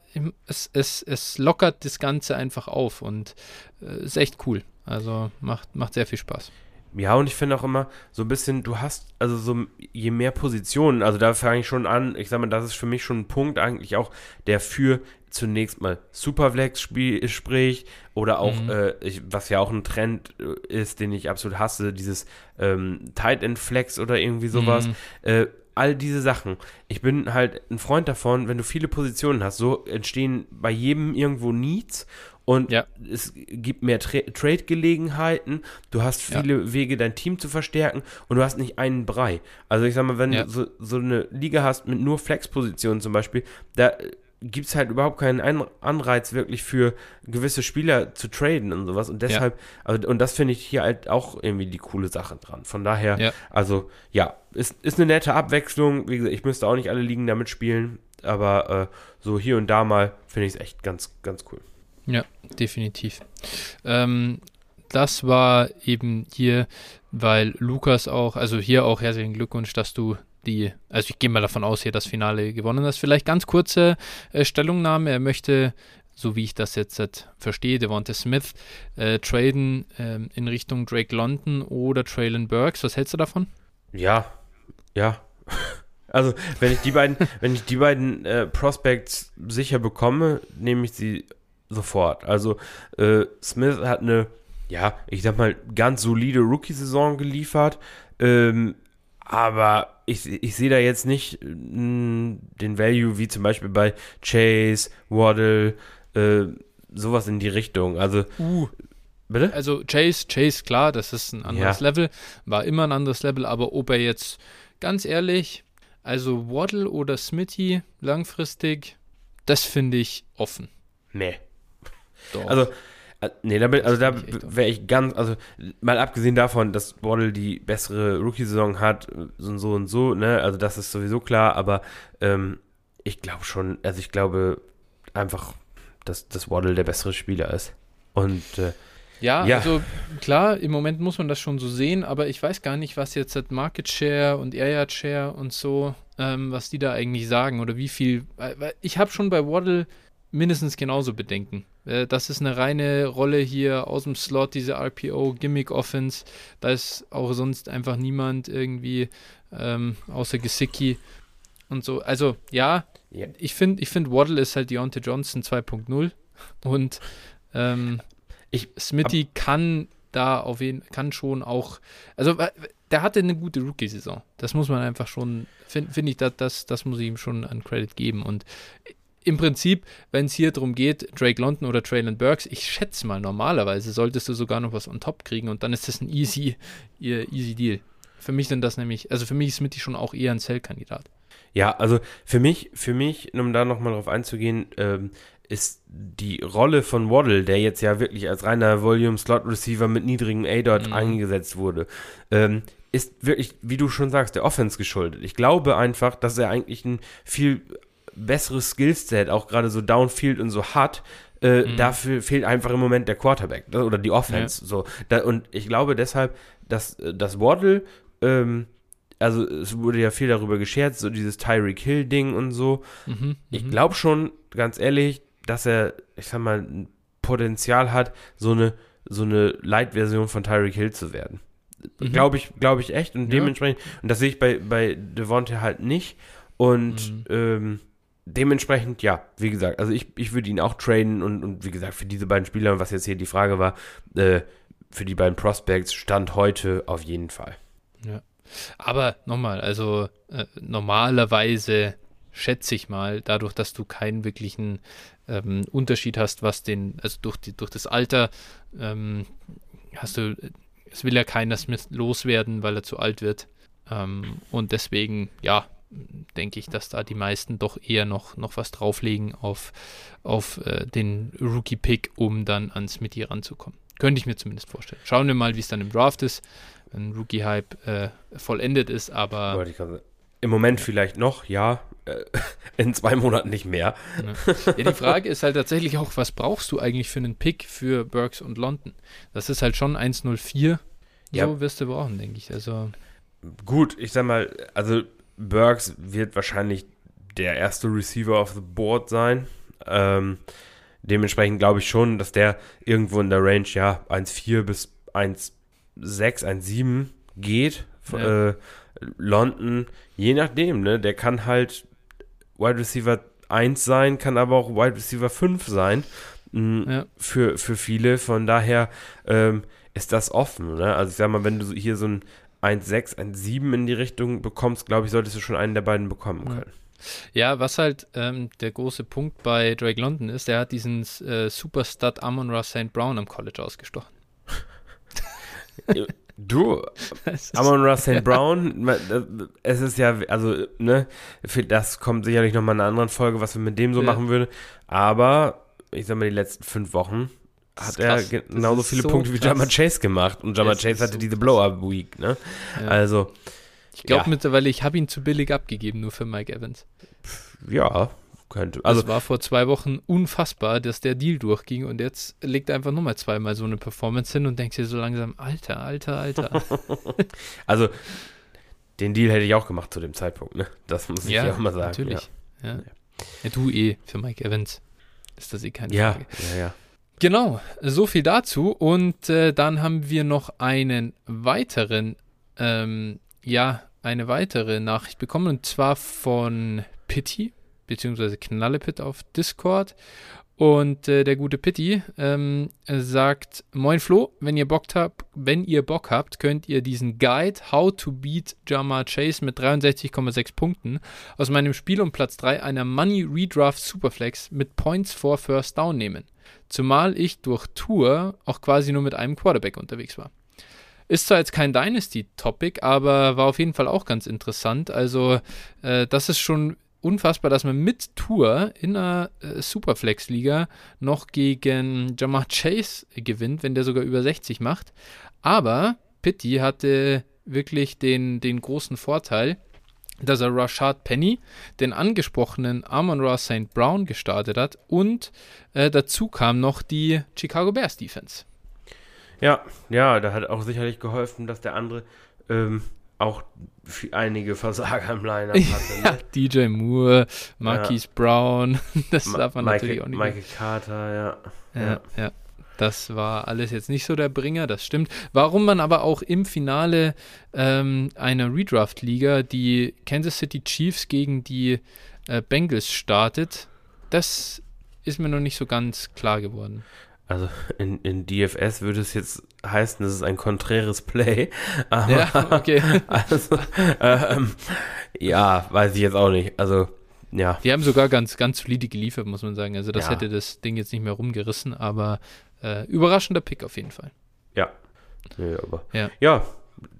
es, es, es lockert das Ganze einfach auf und äh, ist echt cool. Also macht, macht sehr viel Spaß. Ja, und ich finde auch immer so ein bisschen, du hast, also so, je mehr Positionen, also da fange ich schon an, ich sage mal, das ist für mich schon ein Punkt eigentlich auch, der für zunächst mal Superflex spricht oder auch, mhm. äh, ich, was ja auch ein Trend äh, ist, den ich absolut hasse, dieses ähm, Tight End Flex oder irgendwie sowas. Mhm. Äh, all diese Sachen. Ich bin halt ein Freund davon, wenn du viele Positionen hast, so entstehen bei jedem irgendwo Needs und Ja. es gibt mehr Tra Trade-Gelegenheiten, du hast Ja. viele Wege, dein Team zu verstärken und du hast nicht einen Brei. Also ich sag mal, wenn Ja. du so, so eine Liga hast mit nur Flex-Positionen zum Beispiel, da gibt es halt überhaupt keinen Ein Anreiz wirklich für gewisse Spieler zu traden und sowas und deshalb, also, und das finde ich hier halt auch irgendwie die coole Sache dran. Von daher, Ja. also ja, ist, ist eine nette Abwechslung. Wie gesagt, ich müsste auch nicht alle Ligen damit spielen, aber äh, so hier und da mal finde ich es echt ganz, ganz cool. Ja, definitiv. Ähm, das war eben hier, weil Lukas auch, also hier auch herzlichen Glückwunsch, dass du die, also ich gehe mal davon aus, hier das Finale gewonnen hast. Vielleicht ganz kurze äh, Stellungnahme. Er möchte, so wie ich das jetzt halt verstehe, Devonta Smith äh, traden ähm, in Richtung Drake London oder Traylon Burks. Was hältst du davon? Ja, ja. (laughs) Also, wenn ich die beiden, wenn ich die beiden äh, Prospects sicher bekomme, nehme ich sie sofort. Also, äh, Smith hat eine, ja, ich sag mal, ganz solide Rookie-Saison geliefert. Ähm, aber ich, ich sehe da jetzt nicht mh, den Value wie zum Beispiel bei Chase, Waddle, äh, sowas in die Richtung. Also, Uh, bitte? Also Chase, Chase, klar, das ist ein anderes Ja. Level, war immer ein anderes Level, aber ob er jetzt, ganz ehrlich, also Waddle oder Smitty langfristig, das finde ich offen. Nee. Doch. Also, äh, nee, da bin, also da wäre ich ganz, also mal abgesehen davon, dass Waddle die bessere Rookie-Saison hat, so und so und so, ne, also das ist sowieso klar, aber ähm, ich glaube schon, also ich glaube einfach, dass, dass Waddle der bessere Spieler ist. Und äh, ja, ja. also klar, im Moment muss man das schon so sehen, aber ich weiß gar nicht, was jetzt das Market Share und Area Share und so, ähm, was die da eigentlich sagen oder wie viel. weil Ich habe schon bei Waddle mindestens genauso Bedenken. Äh, Das ist eine reine Rolle hier aus dem Slot, diese RPO, Gimmick Offense. Da ist auch sonst einfach niemand irgendwie ähm, außer Gesicki und so. Also ja, Ja. ich finde, ich find Waddle ist halt Deontay Johnson 2.0 und ähm, Ich- Smitty kann da auf jeden kann schon auch, also der hatte eine gute Rookie-Saison. Das muss man einfach schon, finde find ich, das, das, das muss ich ihm schon an Credit geben. Und im Prinzip, wenn es hier darum geht, Drake London oder Traylon Burks, ich schätze mal, normalerweise solltest du sogar noch was on top kriegen und dann ist das ein easy, easy Deal. Für mich sind das nämlich, also für mich ist Smitty schon auch eher ein Sell-Kandidat. Ja, also für mich, für mich, um da nochmal drauf einzugehen, ähm, ist die Rolle von Waddle, der jetzt ja wirklich als reiner Volume-Slot-Receiver mit niedrigem A-Dot Mhm. eingesetzt wurde, ähm, ist wirklich, wie du schon sagst, der Offense geschuldet. Ich glaube einfach, dass er eigentlich ein viel besseres Skillset, auch gerade so Downfield und so hat. Äh, Mhm. Dafür fehlt einfach im Moment der Quarterback ne, oder die Offense. So. Da, und ich glaube deshalb, dass äh, das Waddle ähm, also es wurde ja viel darüber gescherzt, so dieses Tyreek Hill-Ding und so. Mhm, Ich mhm. glaube schon, ganz ehrlich, dass er, ich sag mal, ein Potenzial hat, so eine, so eine Light-Version von Tyreek Hill zu werden. Mhm. Glaube ich, glaube ich echt. Und Ja. dementsprechend, und das sehe ich bei, bei Devontae halt nicht. Und Mhm. ähm, dementsprechend, ja, wie gesagt, also ich, ich würde ihn auch traden und, und wie gesagt, für diese beiden Spieler, was jetzt hier die Frage war, äh, für die beiden Prospects stand heute auf jeden Fall. Aber nochmal, also äh, normalerweise schätze ich mal, dadurch, dass du keinen wirklichen ähm, Unterschied hast, was den, also durch, die, durch das Alter, ähm, hast du, es will ja keiner Smith loswerden, weil er zu alt wird. Ähm, und deswegen, ja, denke ich, dass da die meisten doch eher noch, noch was drauflegen auf, auf äh, den Rookie-Pick, um dann an Smithy ranzukommen. Könnte ich mir zumindest vorstellen. Schauen wir mal, wie es dann im Draft ist, wenn Rookie-Hype äh, vollendet ist, aber. Im Moment vielleicht noch, ja. Äh, (laughs) In zwei Monaten nicht mehr. ja, die Frage ist halt tatsächlich auch, was brauchst du eigentlich für einen Pick für Burks und London? Das ist halt schon 1,04. Ja. So wirst du brauchen, denke ich. Also, Gut, ich sag mal, also Burks wird wahrscheinlich der erste Receiver auf the board sein. Ähm, dementsprechend glaube ich schon, dass der irgendwo in der Range, ja, 1,4 bis 1,6, 1,7 geht. Ja. Äh, London, je nachdem, ne, der kann halt Wide Receiver 1 sein, kann aber auch Wide Receiver 5 sein. Mm, Ja. Für, für viele, von daher ähm, ist das offen. Ne? Also ich sag mal, wenn du hier so ein 1,6, 1,7 in die Richtung bekommst, glaube ich, solltest du schon einen der beiden bekommen Ja. können. Ja, was halt ähm, der große Punkt bei Drake London ist, der hat diesen äh, Superstud Amon Ross St. Brown am College ausgestochen. (laughs) Du, Amon Ross (laughs) St. Brown, es ist ja, also, ne, das kommt sicherlich nochmal in einer anderen Folge, was wir mit dem so ja. machen würden. Aber, ich sag mal, die letzten fünf Wochen hat er genauso viele so Punkte wie Jama Chase gemacht. Und Jama Chase hatte so diese Blow-Up-Week, ne? Ja. Also. Ich glaube ja. mittlerweile, ich habe ihn zu billig abgegeben, nur für Mike Evans. Ja, könnte. Also, es war vor zwei Wochen unfassbar, dass der Deal durchging und jetzt legt er einfach nochmal zweimal so eine Performance hin und denkt dir so langsam, Alter, Alter, Alter. (laughs) also, den Deal hätte ich auch gemacht zu dem Zeitpunkt, ne? Das muss ich ja, auch mal sagen. Natürlich. Ja. Ja. ja. du eh für Mike Evans. Ist das eh keine ja, Frage. Ja, ja. Genau, so viel dazu. Und äh, dann haben wir noch einen weiteren, ähm, ja, eine weitere Nachricht bekommen und zwar von Pitti, beziehungsweise Knallepit auf Discord. Und äh, der gute Pitti ähm, sagt: Moin Flo, wenn ihr Bock habt, wenn ihr Bock habt, könnt ihr diesen Guide How to Beat Jamar Chase mit 63,6 Punkten aus meinem Spiel um Platz 3 einer Money Redraft Superflex mit Points for First Down nehmen. Zumal ich durch Tour auch quasi nur mit einem Quarterback unterwegs war. Ist zwar jetzt kein Dynasty-Topic, aber war auf jeden Fall auch ganz interessant. Also, äh, das ist schon unfassbar, dass man mit Tour in einer äh, Superflex-Liga noch gegen Jamar Chase gewinnt, wenn der sogar über 60 macht. Aber Pitti hatte wirklich den, den großen Vorteil, dass er Rashad Penny, den angesprochenen Amon Ross St. Brown, gestartet hat und äh, dazu kam noch die Chicago Bears Defense. Ja, ja, da hat auch sicherlich geholfen, dass der andere ähm, auch einige Versager im Line-Up hatte. Ne? (laughs) DJ Moore, Marquise ja. Brown, (laughs) das Ma darf man Michael, natürlich auch nicht. Michael Carter, ja. ja. Ja, ja. Das war alles jetzt nicht so der Bringer, das stimmt. Warum man aber auch im Finale ähm, einer Redraft-Liga die Kansas City Chiefs gegen die äh, Bengals startet, das ist mir noch nicht so ganz klar geworden. Also in, in DFS würde es jetzt heißen, es ist ein konträres Play. (laughs) Aber, ja, okay. (laughs) Also, ähm, ja, weiß ich jetzt auch nicht. Also, ja. Die haben sogar ganz, ganz solide geliefert, muss man sagen. Also das ja. hätte das Ding jetzt nicht mehr rumgerissen, aber äh, überraschender Pick auf jeden Fall. Ja. Nee, aber ja. ja,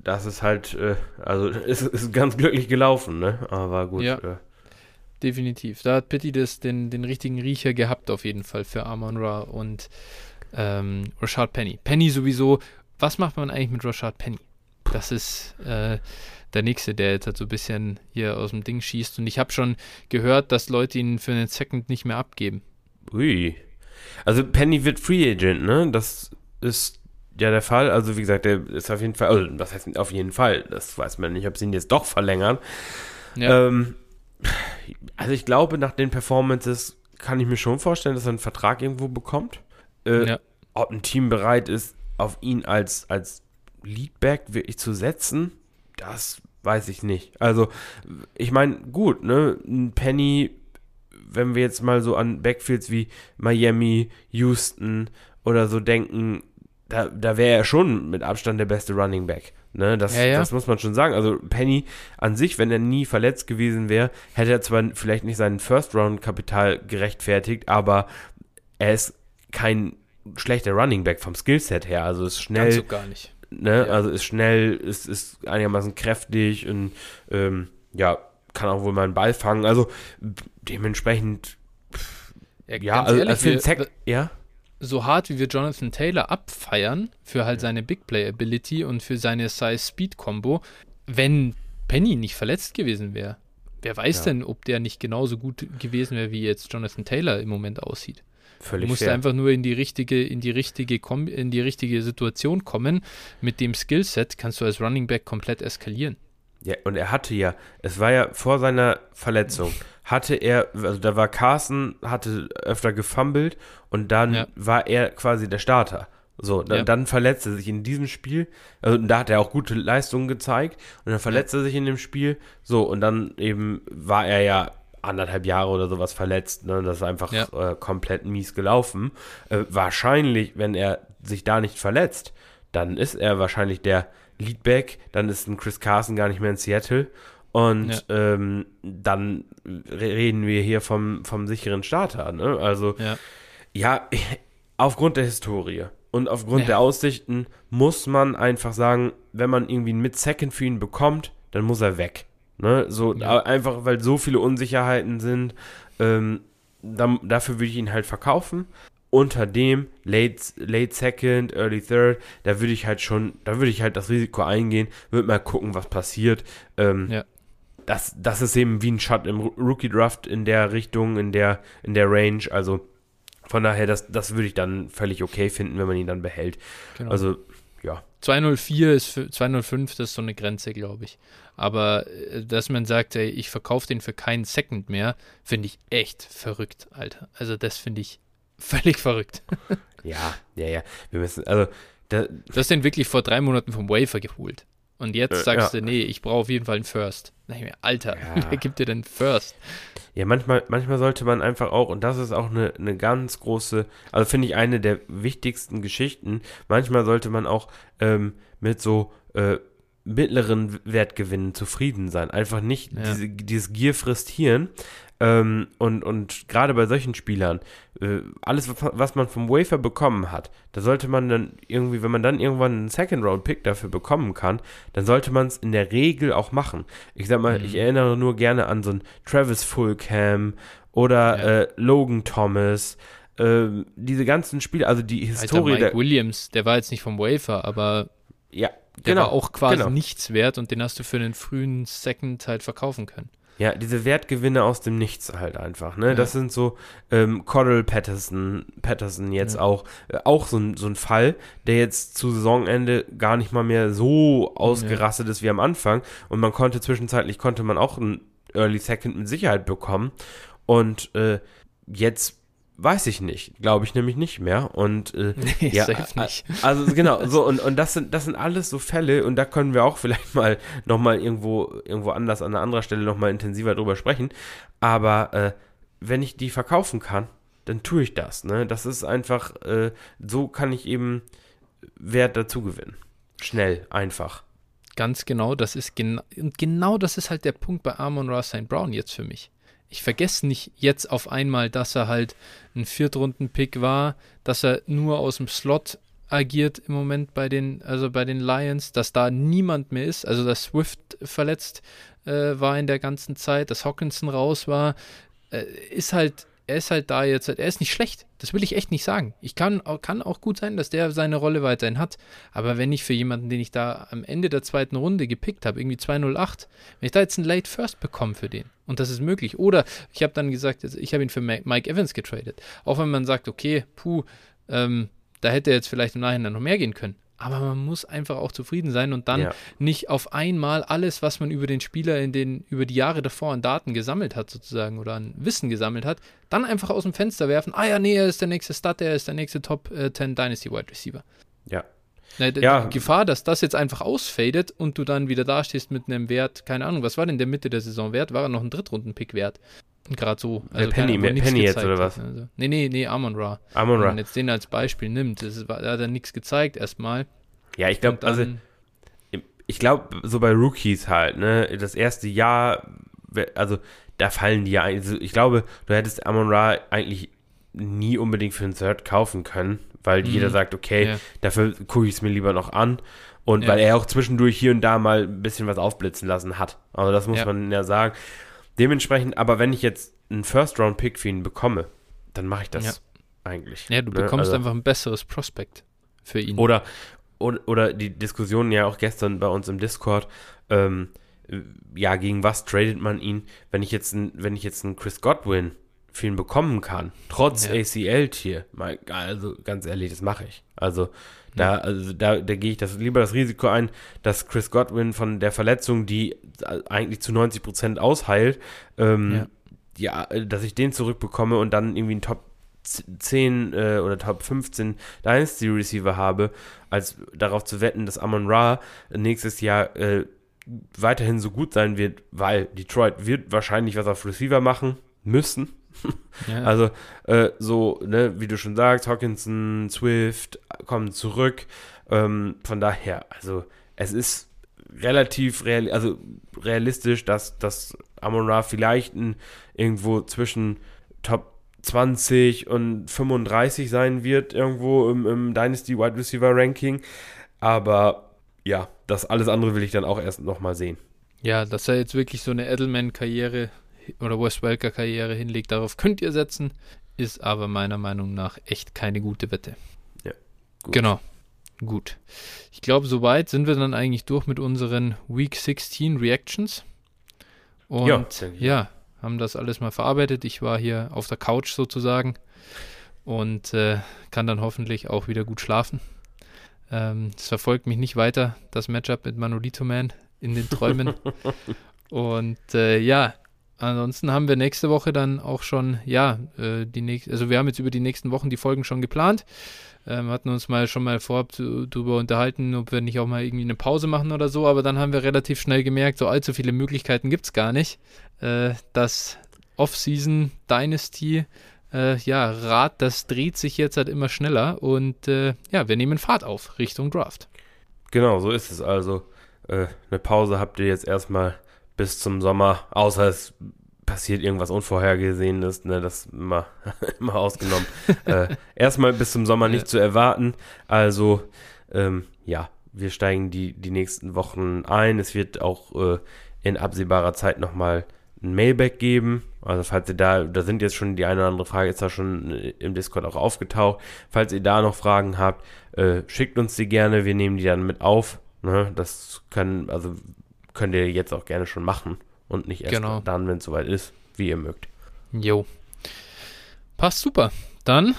das ist halt, äh, also (laughs) es ist, ist, ganz glücklich gelaufen, ne? Aber gut. Ja. Äh. Definitiv. Da hat Pitti das, den, den richtigen Riecher gehabt, auf jeden Fall für Amon Ra und ähm, Rashad Penny. Penny sowieso. Was macht man eigentlich mit Rashad Penny? Das ist äh, der nächste, der jetzt halt so ein bisschen hier aus dem Ding schießt. Und ich habe schon gehört, dass Leute ihn für einen Second nicht mehr abgeben. Ui. Also Penny wird Free Agent, ne? Das ist ja der Fall. Also wie gesagt, der ist auf jeden Fall, also was heißt auf jeden Fall? Das weiß man nicht, ob sie ihn jetzt doch verlängern. Ja. Ähm, also ich glaube, nach den Performances kann ich mir schon vorstellen, dass er einen Vertrag irgendwo bekommt. Äh, ja. Ob ein Team bereit ist, auf ihn als, als Leadback wirklich zu setzen, das weiß ich nicht. Also, ich meine, gut, ne, ein Penny wenn wir jetzt mal so an Backfields wie Miami, Houston oder so denken, da, da wäre er schon mit Abstand der beste Running Back. Ne, das, ja, ja. das muss man schon sagen. Also Penny an sich, wenn er nie verletzt gewesen wäre, hätte er zwar vielleicht nicht sein First-Round-Kapital gerechtfertigt, aber er ist kein schlechter Running Back vom Skillset her. Also ist schnell. Ganz so gar nicht. Ne, ja. Also ist schnell, ist, ist einigermaßen kräftig und ähm, ja, kann auch wohl mal einen Ball fangen. Also dementsprechend, ja, ja also, ehrlich, für wir, ja. So hart wie wir Jonathan Taylor abfeiern für halt seine Big Play Ability und für seine Size Speed Combo, wenn Penny nicht verletzt gewesen wäre, wer weiß ja. denn, ob der nicht genauso gut gewesen wäre, wie jetzt Jonathan Taylor im Moment aussieht. Völlig du musst fair. einfach nur in die richtige, in die richtige, in die richtige Situation kommen. Mit dem Skillset kannst du als Running Back komplett eskalieren. Ja, und er hatte ja, es war ja vor seiner Verletzung, hatte er, also da war Carson, hatte öfter gefummelt und dann ja. war er quasi der Starter. So, dann, ja. dann verletzte er sich in diesem Spiel, also da hat er auch gute Leistungen gezeigt und dann verletzte er sich in dem Spiel, so, und dann eben war er ja anderthalb Jahre oder sowas verletzt, ne? das ist einfach ja. äh, komplett mies gelaufen. Äh, wahrscheinlich, wenn er sich da nicht verletzt, dann ist er wahrscheinlich der Leadback, dann ist ein Chris Carson gar nicht mehr in Seattle Und ähm, dann reden wir hier vom, vom sicheren Starter. Ne? Also, Ja. ja, (laughs) aufgrund der Historie und aufgrund Ja. der Aussichten muss man einfach sagen, wenn man irgendwie einen Mid-Second für ihn bekommt, dann muss er weg. Ne? So, Ja. Einfach, weil so viele Unsicherheiten sind. Ähm, dann, dafür würde ich ihn halt verkaufen. Unter dem Late, Late Second, Early Third, da würde ich halt schon, da würde ich halt das Risiko eingehen, würde mal gucken, was passiert. Ähm, Ja. das, das ist eben wie ein Shot im Rookie Draft in der Richtung, in der, in der Range. Also von daher, das, das würde ich dann völlig okay finden, wenn man ihn dann behält. Genau. Also, ja. 204 ist für 205, das ist so eine Grenze, glaube ich. Aber äh, dass man sagt, ey, ich verkaufe den für keinen Second mehr, finde ich echt verrückt, Alter. Also das finde ich völlig verrückt. Ja, ja, ja. Wir müssen, also, da, Du hast den wirklich vor drei Monaten vom Wafer geholt. Und jetzt Äh, sagst ja. du, nee, ich brauche auf jeden Fall einen First. Na, ich mir, Alter, Ja. (laughs) wer gibt dir denn First? ja, manchmal, manchmal sollte man einfach auch, und das ist auch eine, eine ganz große, also finde ich eine der wichtigsten Geschichten, manchmal sollte man auch ähm, mit so äh, mittleren Wertgewinnen zufrieden sein. Einfach nicht Ja. diese, dieses Gier frisst Hirn. Ähm, und und gerade bei solchen Spielern, äh, alles, was- man vom Wafer bekommen hat, da sollte man dann irgendwie, wenn man dann irgendwann einen Second-Round-Pick dafür bekommen kann, dann sollte man es in der Regel auch machen. Ich sag mal, Mhm. ich erinnere nur gerne an so einen Travis Fulcam oder Ja. äh, Logan Thomas, ähm, diese ganzen Spiele, also die Alter, Historie Mike der, Williams, der war jetzt nicht vom Wafer, aber ja, der genau, war auch quasi genau. nichts wert und den hast du für einen frühen Second halt verkaufen können. Ja, diese Wertgewinne aus dem Nichts halt einfach, ne? Ja. Das sind so ähm, Cordell Patterson, Patterson jetzt Ja. auch, äh, auch so ein, so ein Fall, der jetzt zu Saisonende gar nicht mal mehr so ausgerastet ist wie am Anfang. Und man konnte zwischenzeitlich, konnte man auch einen Early Second mit Sicherheit bekommen. Und äh, jetzt weiß ich nicht, glaube ich nämlich nicht mehr. Und äh, (laughs) Nee, ja, nicht. also genau, so und, und das sind das sind alles so Fälle und da können wir auch vielleicht mal nochmal irgendwo irgendwo anders an einer anderen Stelle nochmal intensiver drüber sprechen. Aber äh, wenn ich die verkaufen kann, dann tue ich das. Ne, das ist einfach äh, so kann ich eben Wert dazu gewinnen. Schnell, einfach. Ganz genau, das ist genau, und genau das ist halt der Punkt bei Amon Ra St. Brown jetzt für mich. Ich vergesse nicht jetzt auf einmal, dass er halt ein Viertrunden-Pick war, dass er nur aus dem Slot agiert im Moment bei den, also bei den Lions, dass da niemand mehr ist, also dass Swift verletzt äh, war in der ganzen Zeit, dass Hawkinson raus war, äh, ist halt, er ist halt da jetzt, er ist nicht schlecht, das will ich echt nicht sagen. Ich kann, kann auch gut sein, dass der seine Rolle weiterhin hat, aber wenn ich für jemanden, den ich da am Ende der zweiten Runde gepickt habe, irgendwie 208, wenn ich da jetzt einen Late First bekomme für den, und das ist möglich, oder ich habe dann gesagt, also ich habe ihn für Mike Evans getradet, auch wenn man sagt, okay, puh, ähm, da hätte jetzt vielleicht im Nachhinein noch mehr gehen können. Aber man muss einfach auch zufrieden sein und dann Ja. nicht auf einmal alles, was man über den Spieler in den, über die Jahre davor an Daten gesammelt hat, sozusagen, oder an Wissen gesammelt hat, dann einfach aus dem Fenster werfen. Ah ja, nee, er ist der nächste Stud, er ist der nächste Top äh, 10 Dynasty Wide Receiver. Ja. D- Ja. Die Gefahr, dass das jetzt einfach ausfadet und du dann wieder dastehst mit einem Wert, keine Ahnung, was war denn der Mitte der Saison wert? War er noch ein Drittrunden-Pick wert? Gerade so. Der Penny- keine Penny jetzt, oder hat, was? Also. Nee, nee, nee, Amon Ra. Amon Wenn Ra. man jetzt den als Beispiel nimmt, das ist, da hat er nichts gezeigt erstmal. Ja, ich glaube, also ich glaube, so bei Rookies halt, ne, das erste Jahr, also da fallen die ja, also ich glaube, du hättest Amon Ra eigentlich nie unbedingt für einen Third kaufen können, weil Mhm. jeder sagt, okay, Ja. dafür gucke ich es mir lieber noch an. Und Ja. weil er auch zwischendurch hier und da mal ein bisschen was aufblitzen lassen hat. Also das muss Ja. man ja sagen. Dementsprechend, aber wenn ich jetzt einen First-Round-Pick für ihn bekomme, dann mache ich das Ja. eigentlich. Ja, du ne? bekommst Also- einfach ein besseres Prospekt für ihn. oder, oder, oder die Diskussion ja auch gestern bei uns im Discord, ähm, äh, ja, gegen was tradet man ihn, wenn ich jetzt ein, wenn ich jetzt einen Chris Godwin für ihn bekommen kann, trotz Ja. ACL-Tier, also ganz ehrlich, das mache ich. Also da, also da, da gehe ich das lieber das Risiko ein, dass Chris Godwin von der Verletzung, die eigentlich zu 90% ausheilt, ähm, ja. äh, dass ich den zurückbekomme und dann irgendwie einen Top 10 äh, oder Top 15 Dynasty Receiver habe, als darauf zu wetten, dass Amon Ra nächstes Jahr äh, weiterhin so gut sein wird, weil Detroit wird wahrscheinlich was auf Receiver machen müssen. Ja. (laughs) Also äh, so, ne, wie du schon sagst, Hawkinson, Swift kommen zurück. Ähm, von daher, also es ist relativ real, also realistisch, dass, dass Amon Ra vielleicht ein, irgendwo zwischen Top 20 und 35 sein wird, irgendwo im, im Dynasty Wide Receiver Ranking. Aber ja, das alles andere will ich dann auch erst nochmal sehen. Ja, dass er jetzt wirklich so eine Edelman-Karriere oder Wes Welker-Karriere hinlegt, darauf könnt ihr setzen, ist aber meiner Meinung nach echt keine gute Wette. Ja, gut. Genau. Gut. Ich glaube, soweit sind wir dann eigentlich durch mit unseren Week 16 Reactions. Und ja, ja, haben das alles mal verarbeitet. Ich war hier auf der Couch sozusagen und äh, kann dann hoffentlich auch wieder gut schlafen. Ähm, es verfolgt mich nicht weiter, das Matchup mit Manolito Man in den Träumen. (laughs) und äh, ja, ansonsten haben wir nächste Woche dann auch schon, ja, äh, die nächste, also wir haben jetzt über die nächsten Wochen die Folgen schon geplant. Ähm, hatten uns mal schon mal vorab darüber unterhalten, ob wir nicht auch mal irgendwie eine Pause machen oder so, aber dann haben wir relativ schnell gemerkt, so allzu viele Möglichkeiten gibt es gar nicht. Äh, das Off-Season Dynasty, äh, ja, Rad, das dreht sich jetzt halt immer schneller und äh, ja, wir nehmen Fahrt auf Richtung Draft. Genau, so ist es also. Äh, eine Pause habt ihr jetzt erstmal bis zum Sommer, außer es passiert irgendwas Unvorhergesehenes, ne, das immer, (laughs) immer ausgenommen. (laughs) äh, erstmal bis zum Sommer nicht ja. zu erwarten. Also, ähm, ja, wir steigen die, die nächsten Wochen ein. Es wird auch äh, in absehbarer Zeit nochmal ein Mailback geben. Also falls ihr da, da sind jetzt schon die eine oder andere Frage, ist da schon äh, im Discord auch aufgetaucht. Falls ihr da noch Fragen habt, äh, schickt uns die gerne, wir nehmen die dann mit auf. Ne? Das können, also könnt ihr jetzt auch gerne schon machen und nicht erst genau. dann, wenn es soweit ist, wie ihr mögt. Jo. Passt super. Dann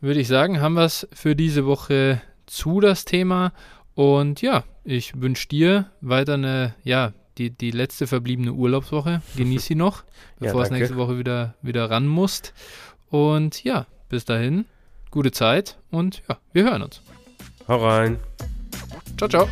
würde ich sagen, haben wir es für diese Woche zu das Thema. Und ja, ich wünsche dir weiter eine, ja, die, die letzte verbliebene Urlaubswoche. (laughs) Genieß sie noch, bevor ja, es nächste Woche wieder, wieder ran musst. Und ja, bis dahin, gute Zeit und ja, wir hören uns. Hau rein. Ciao, ciao.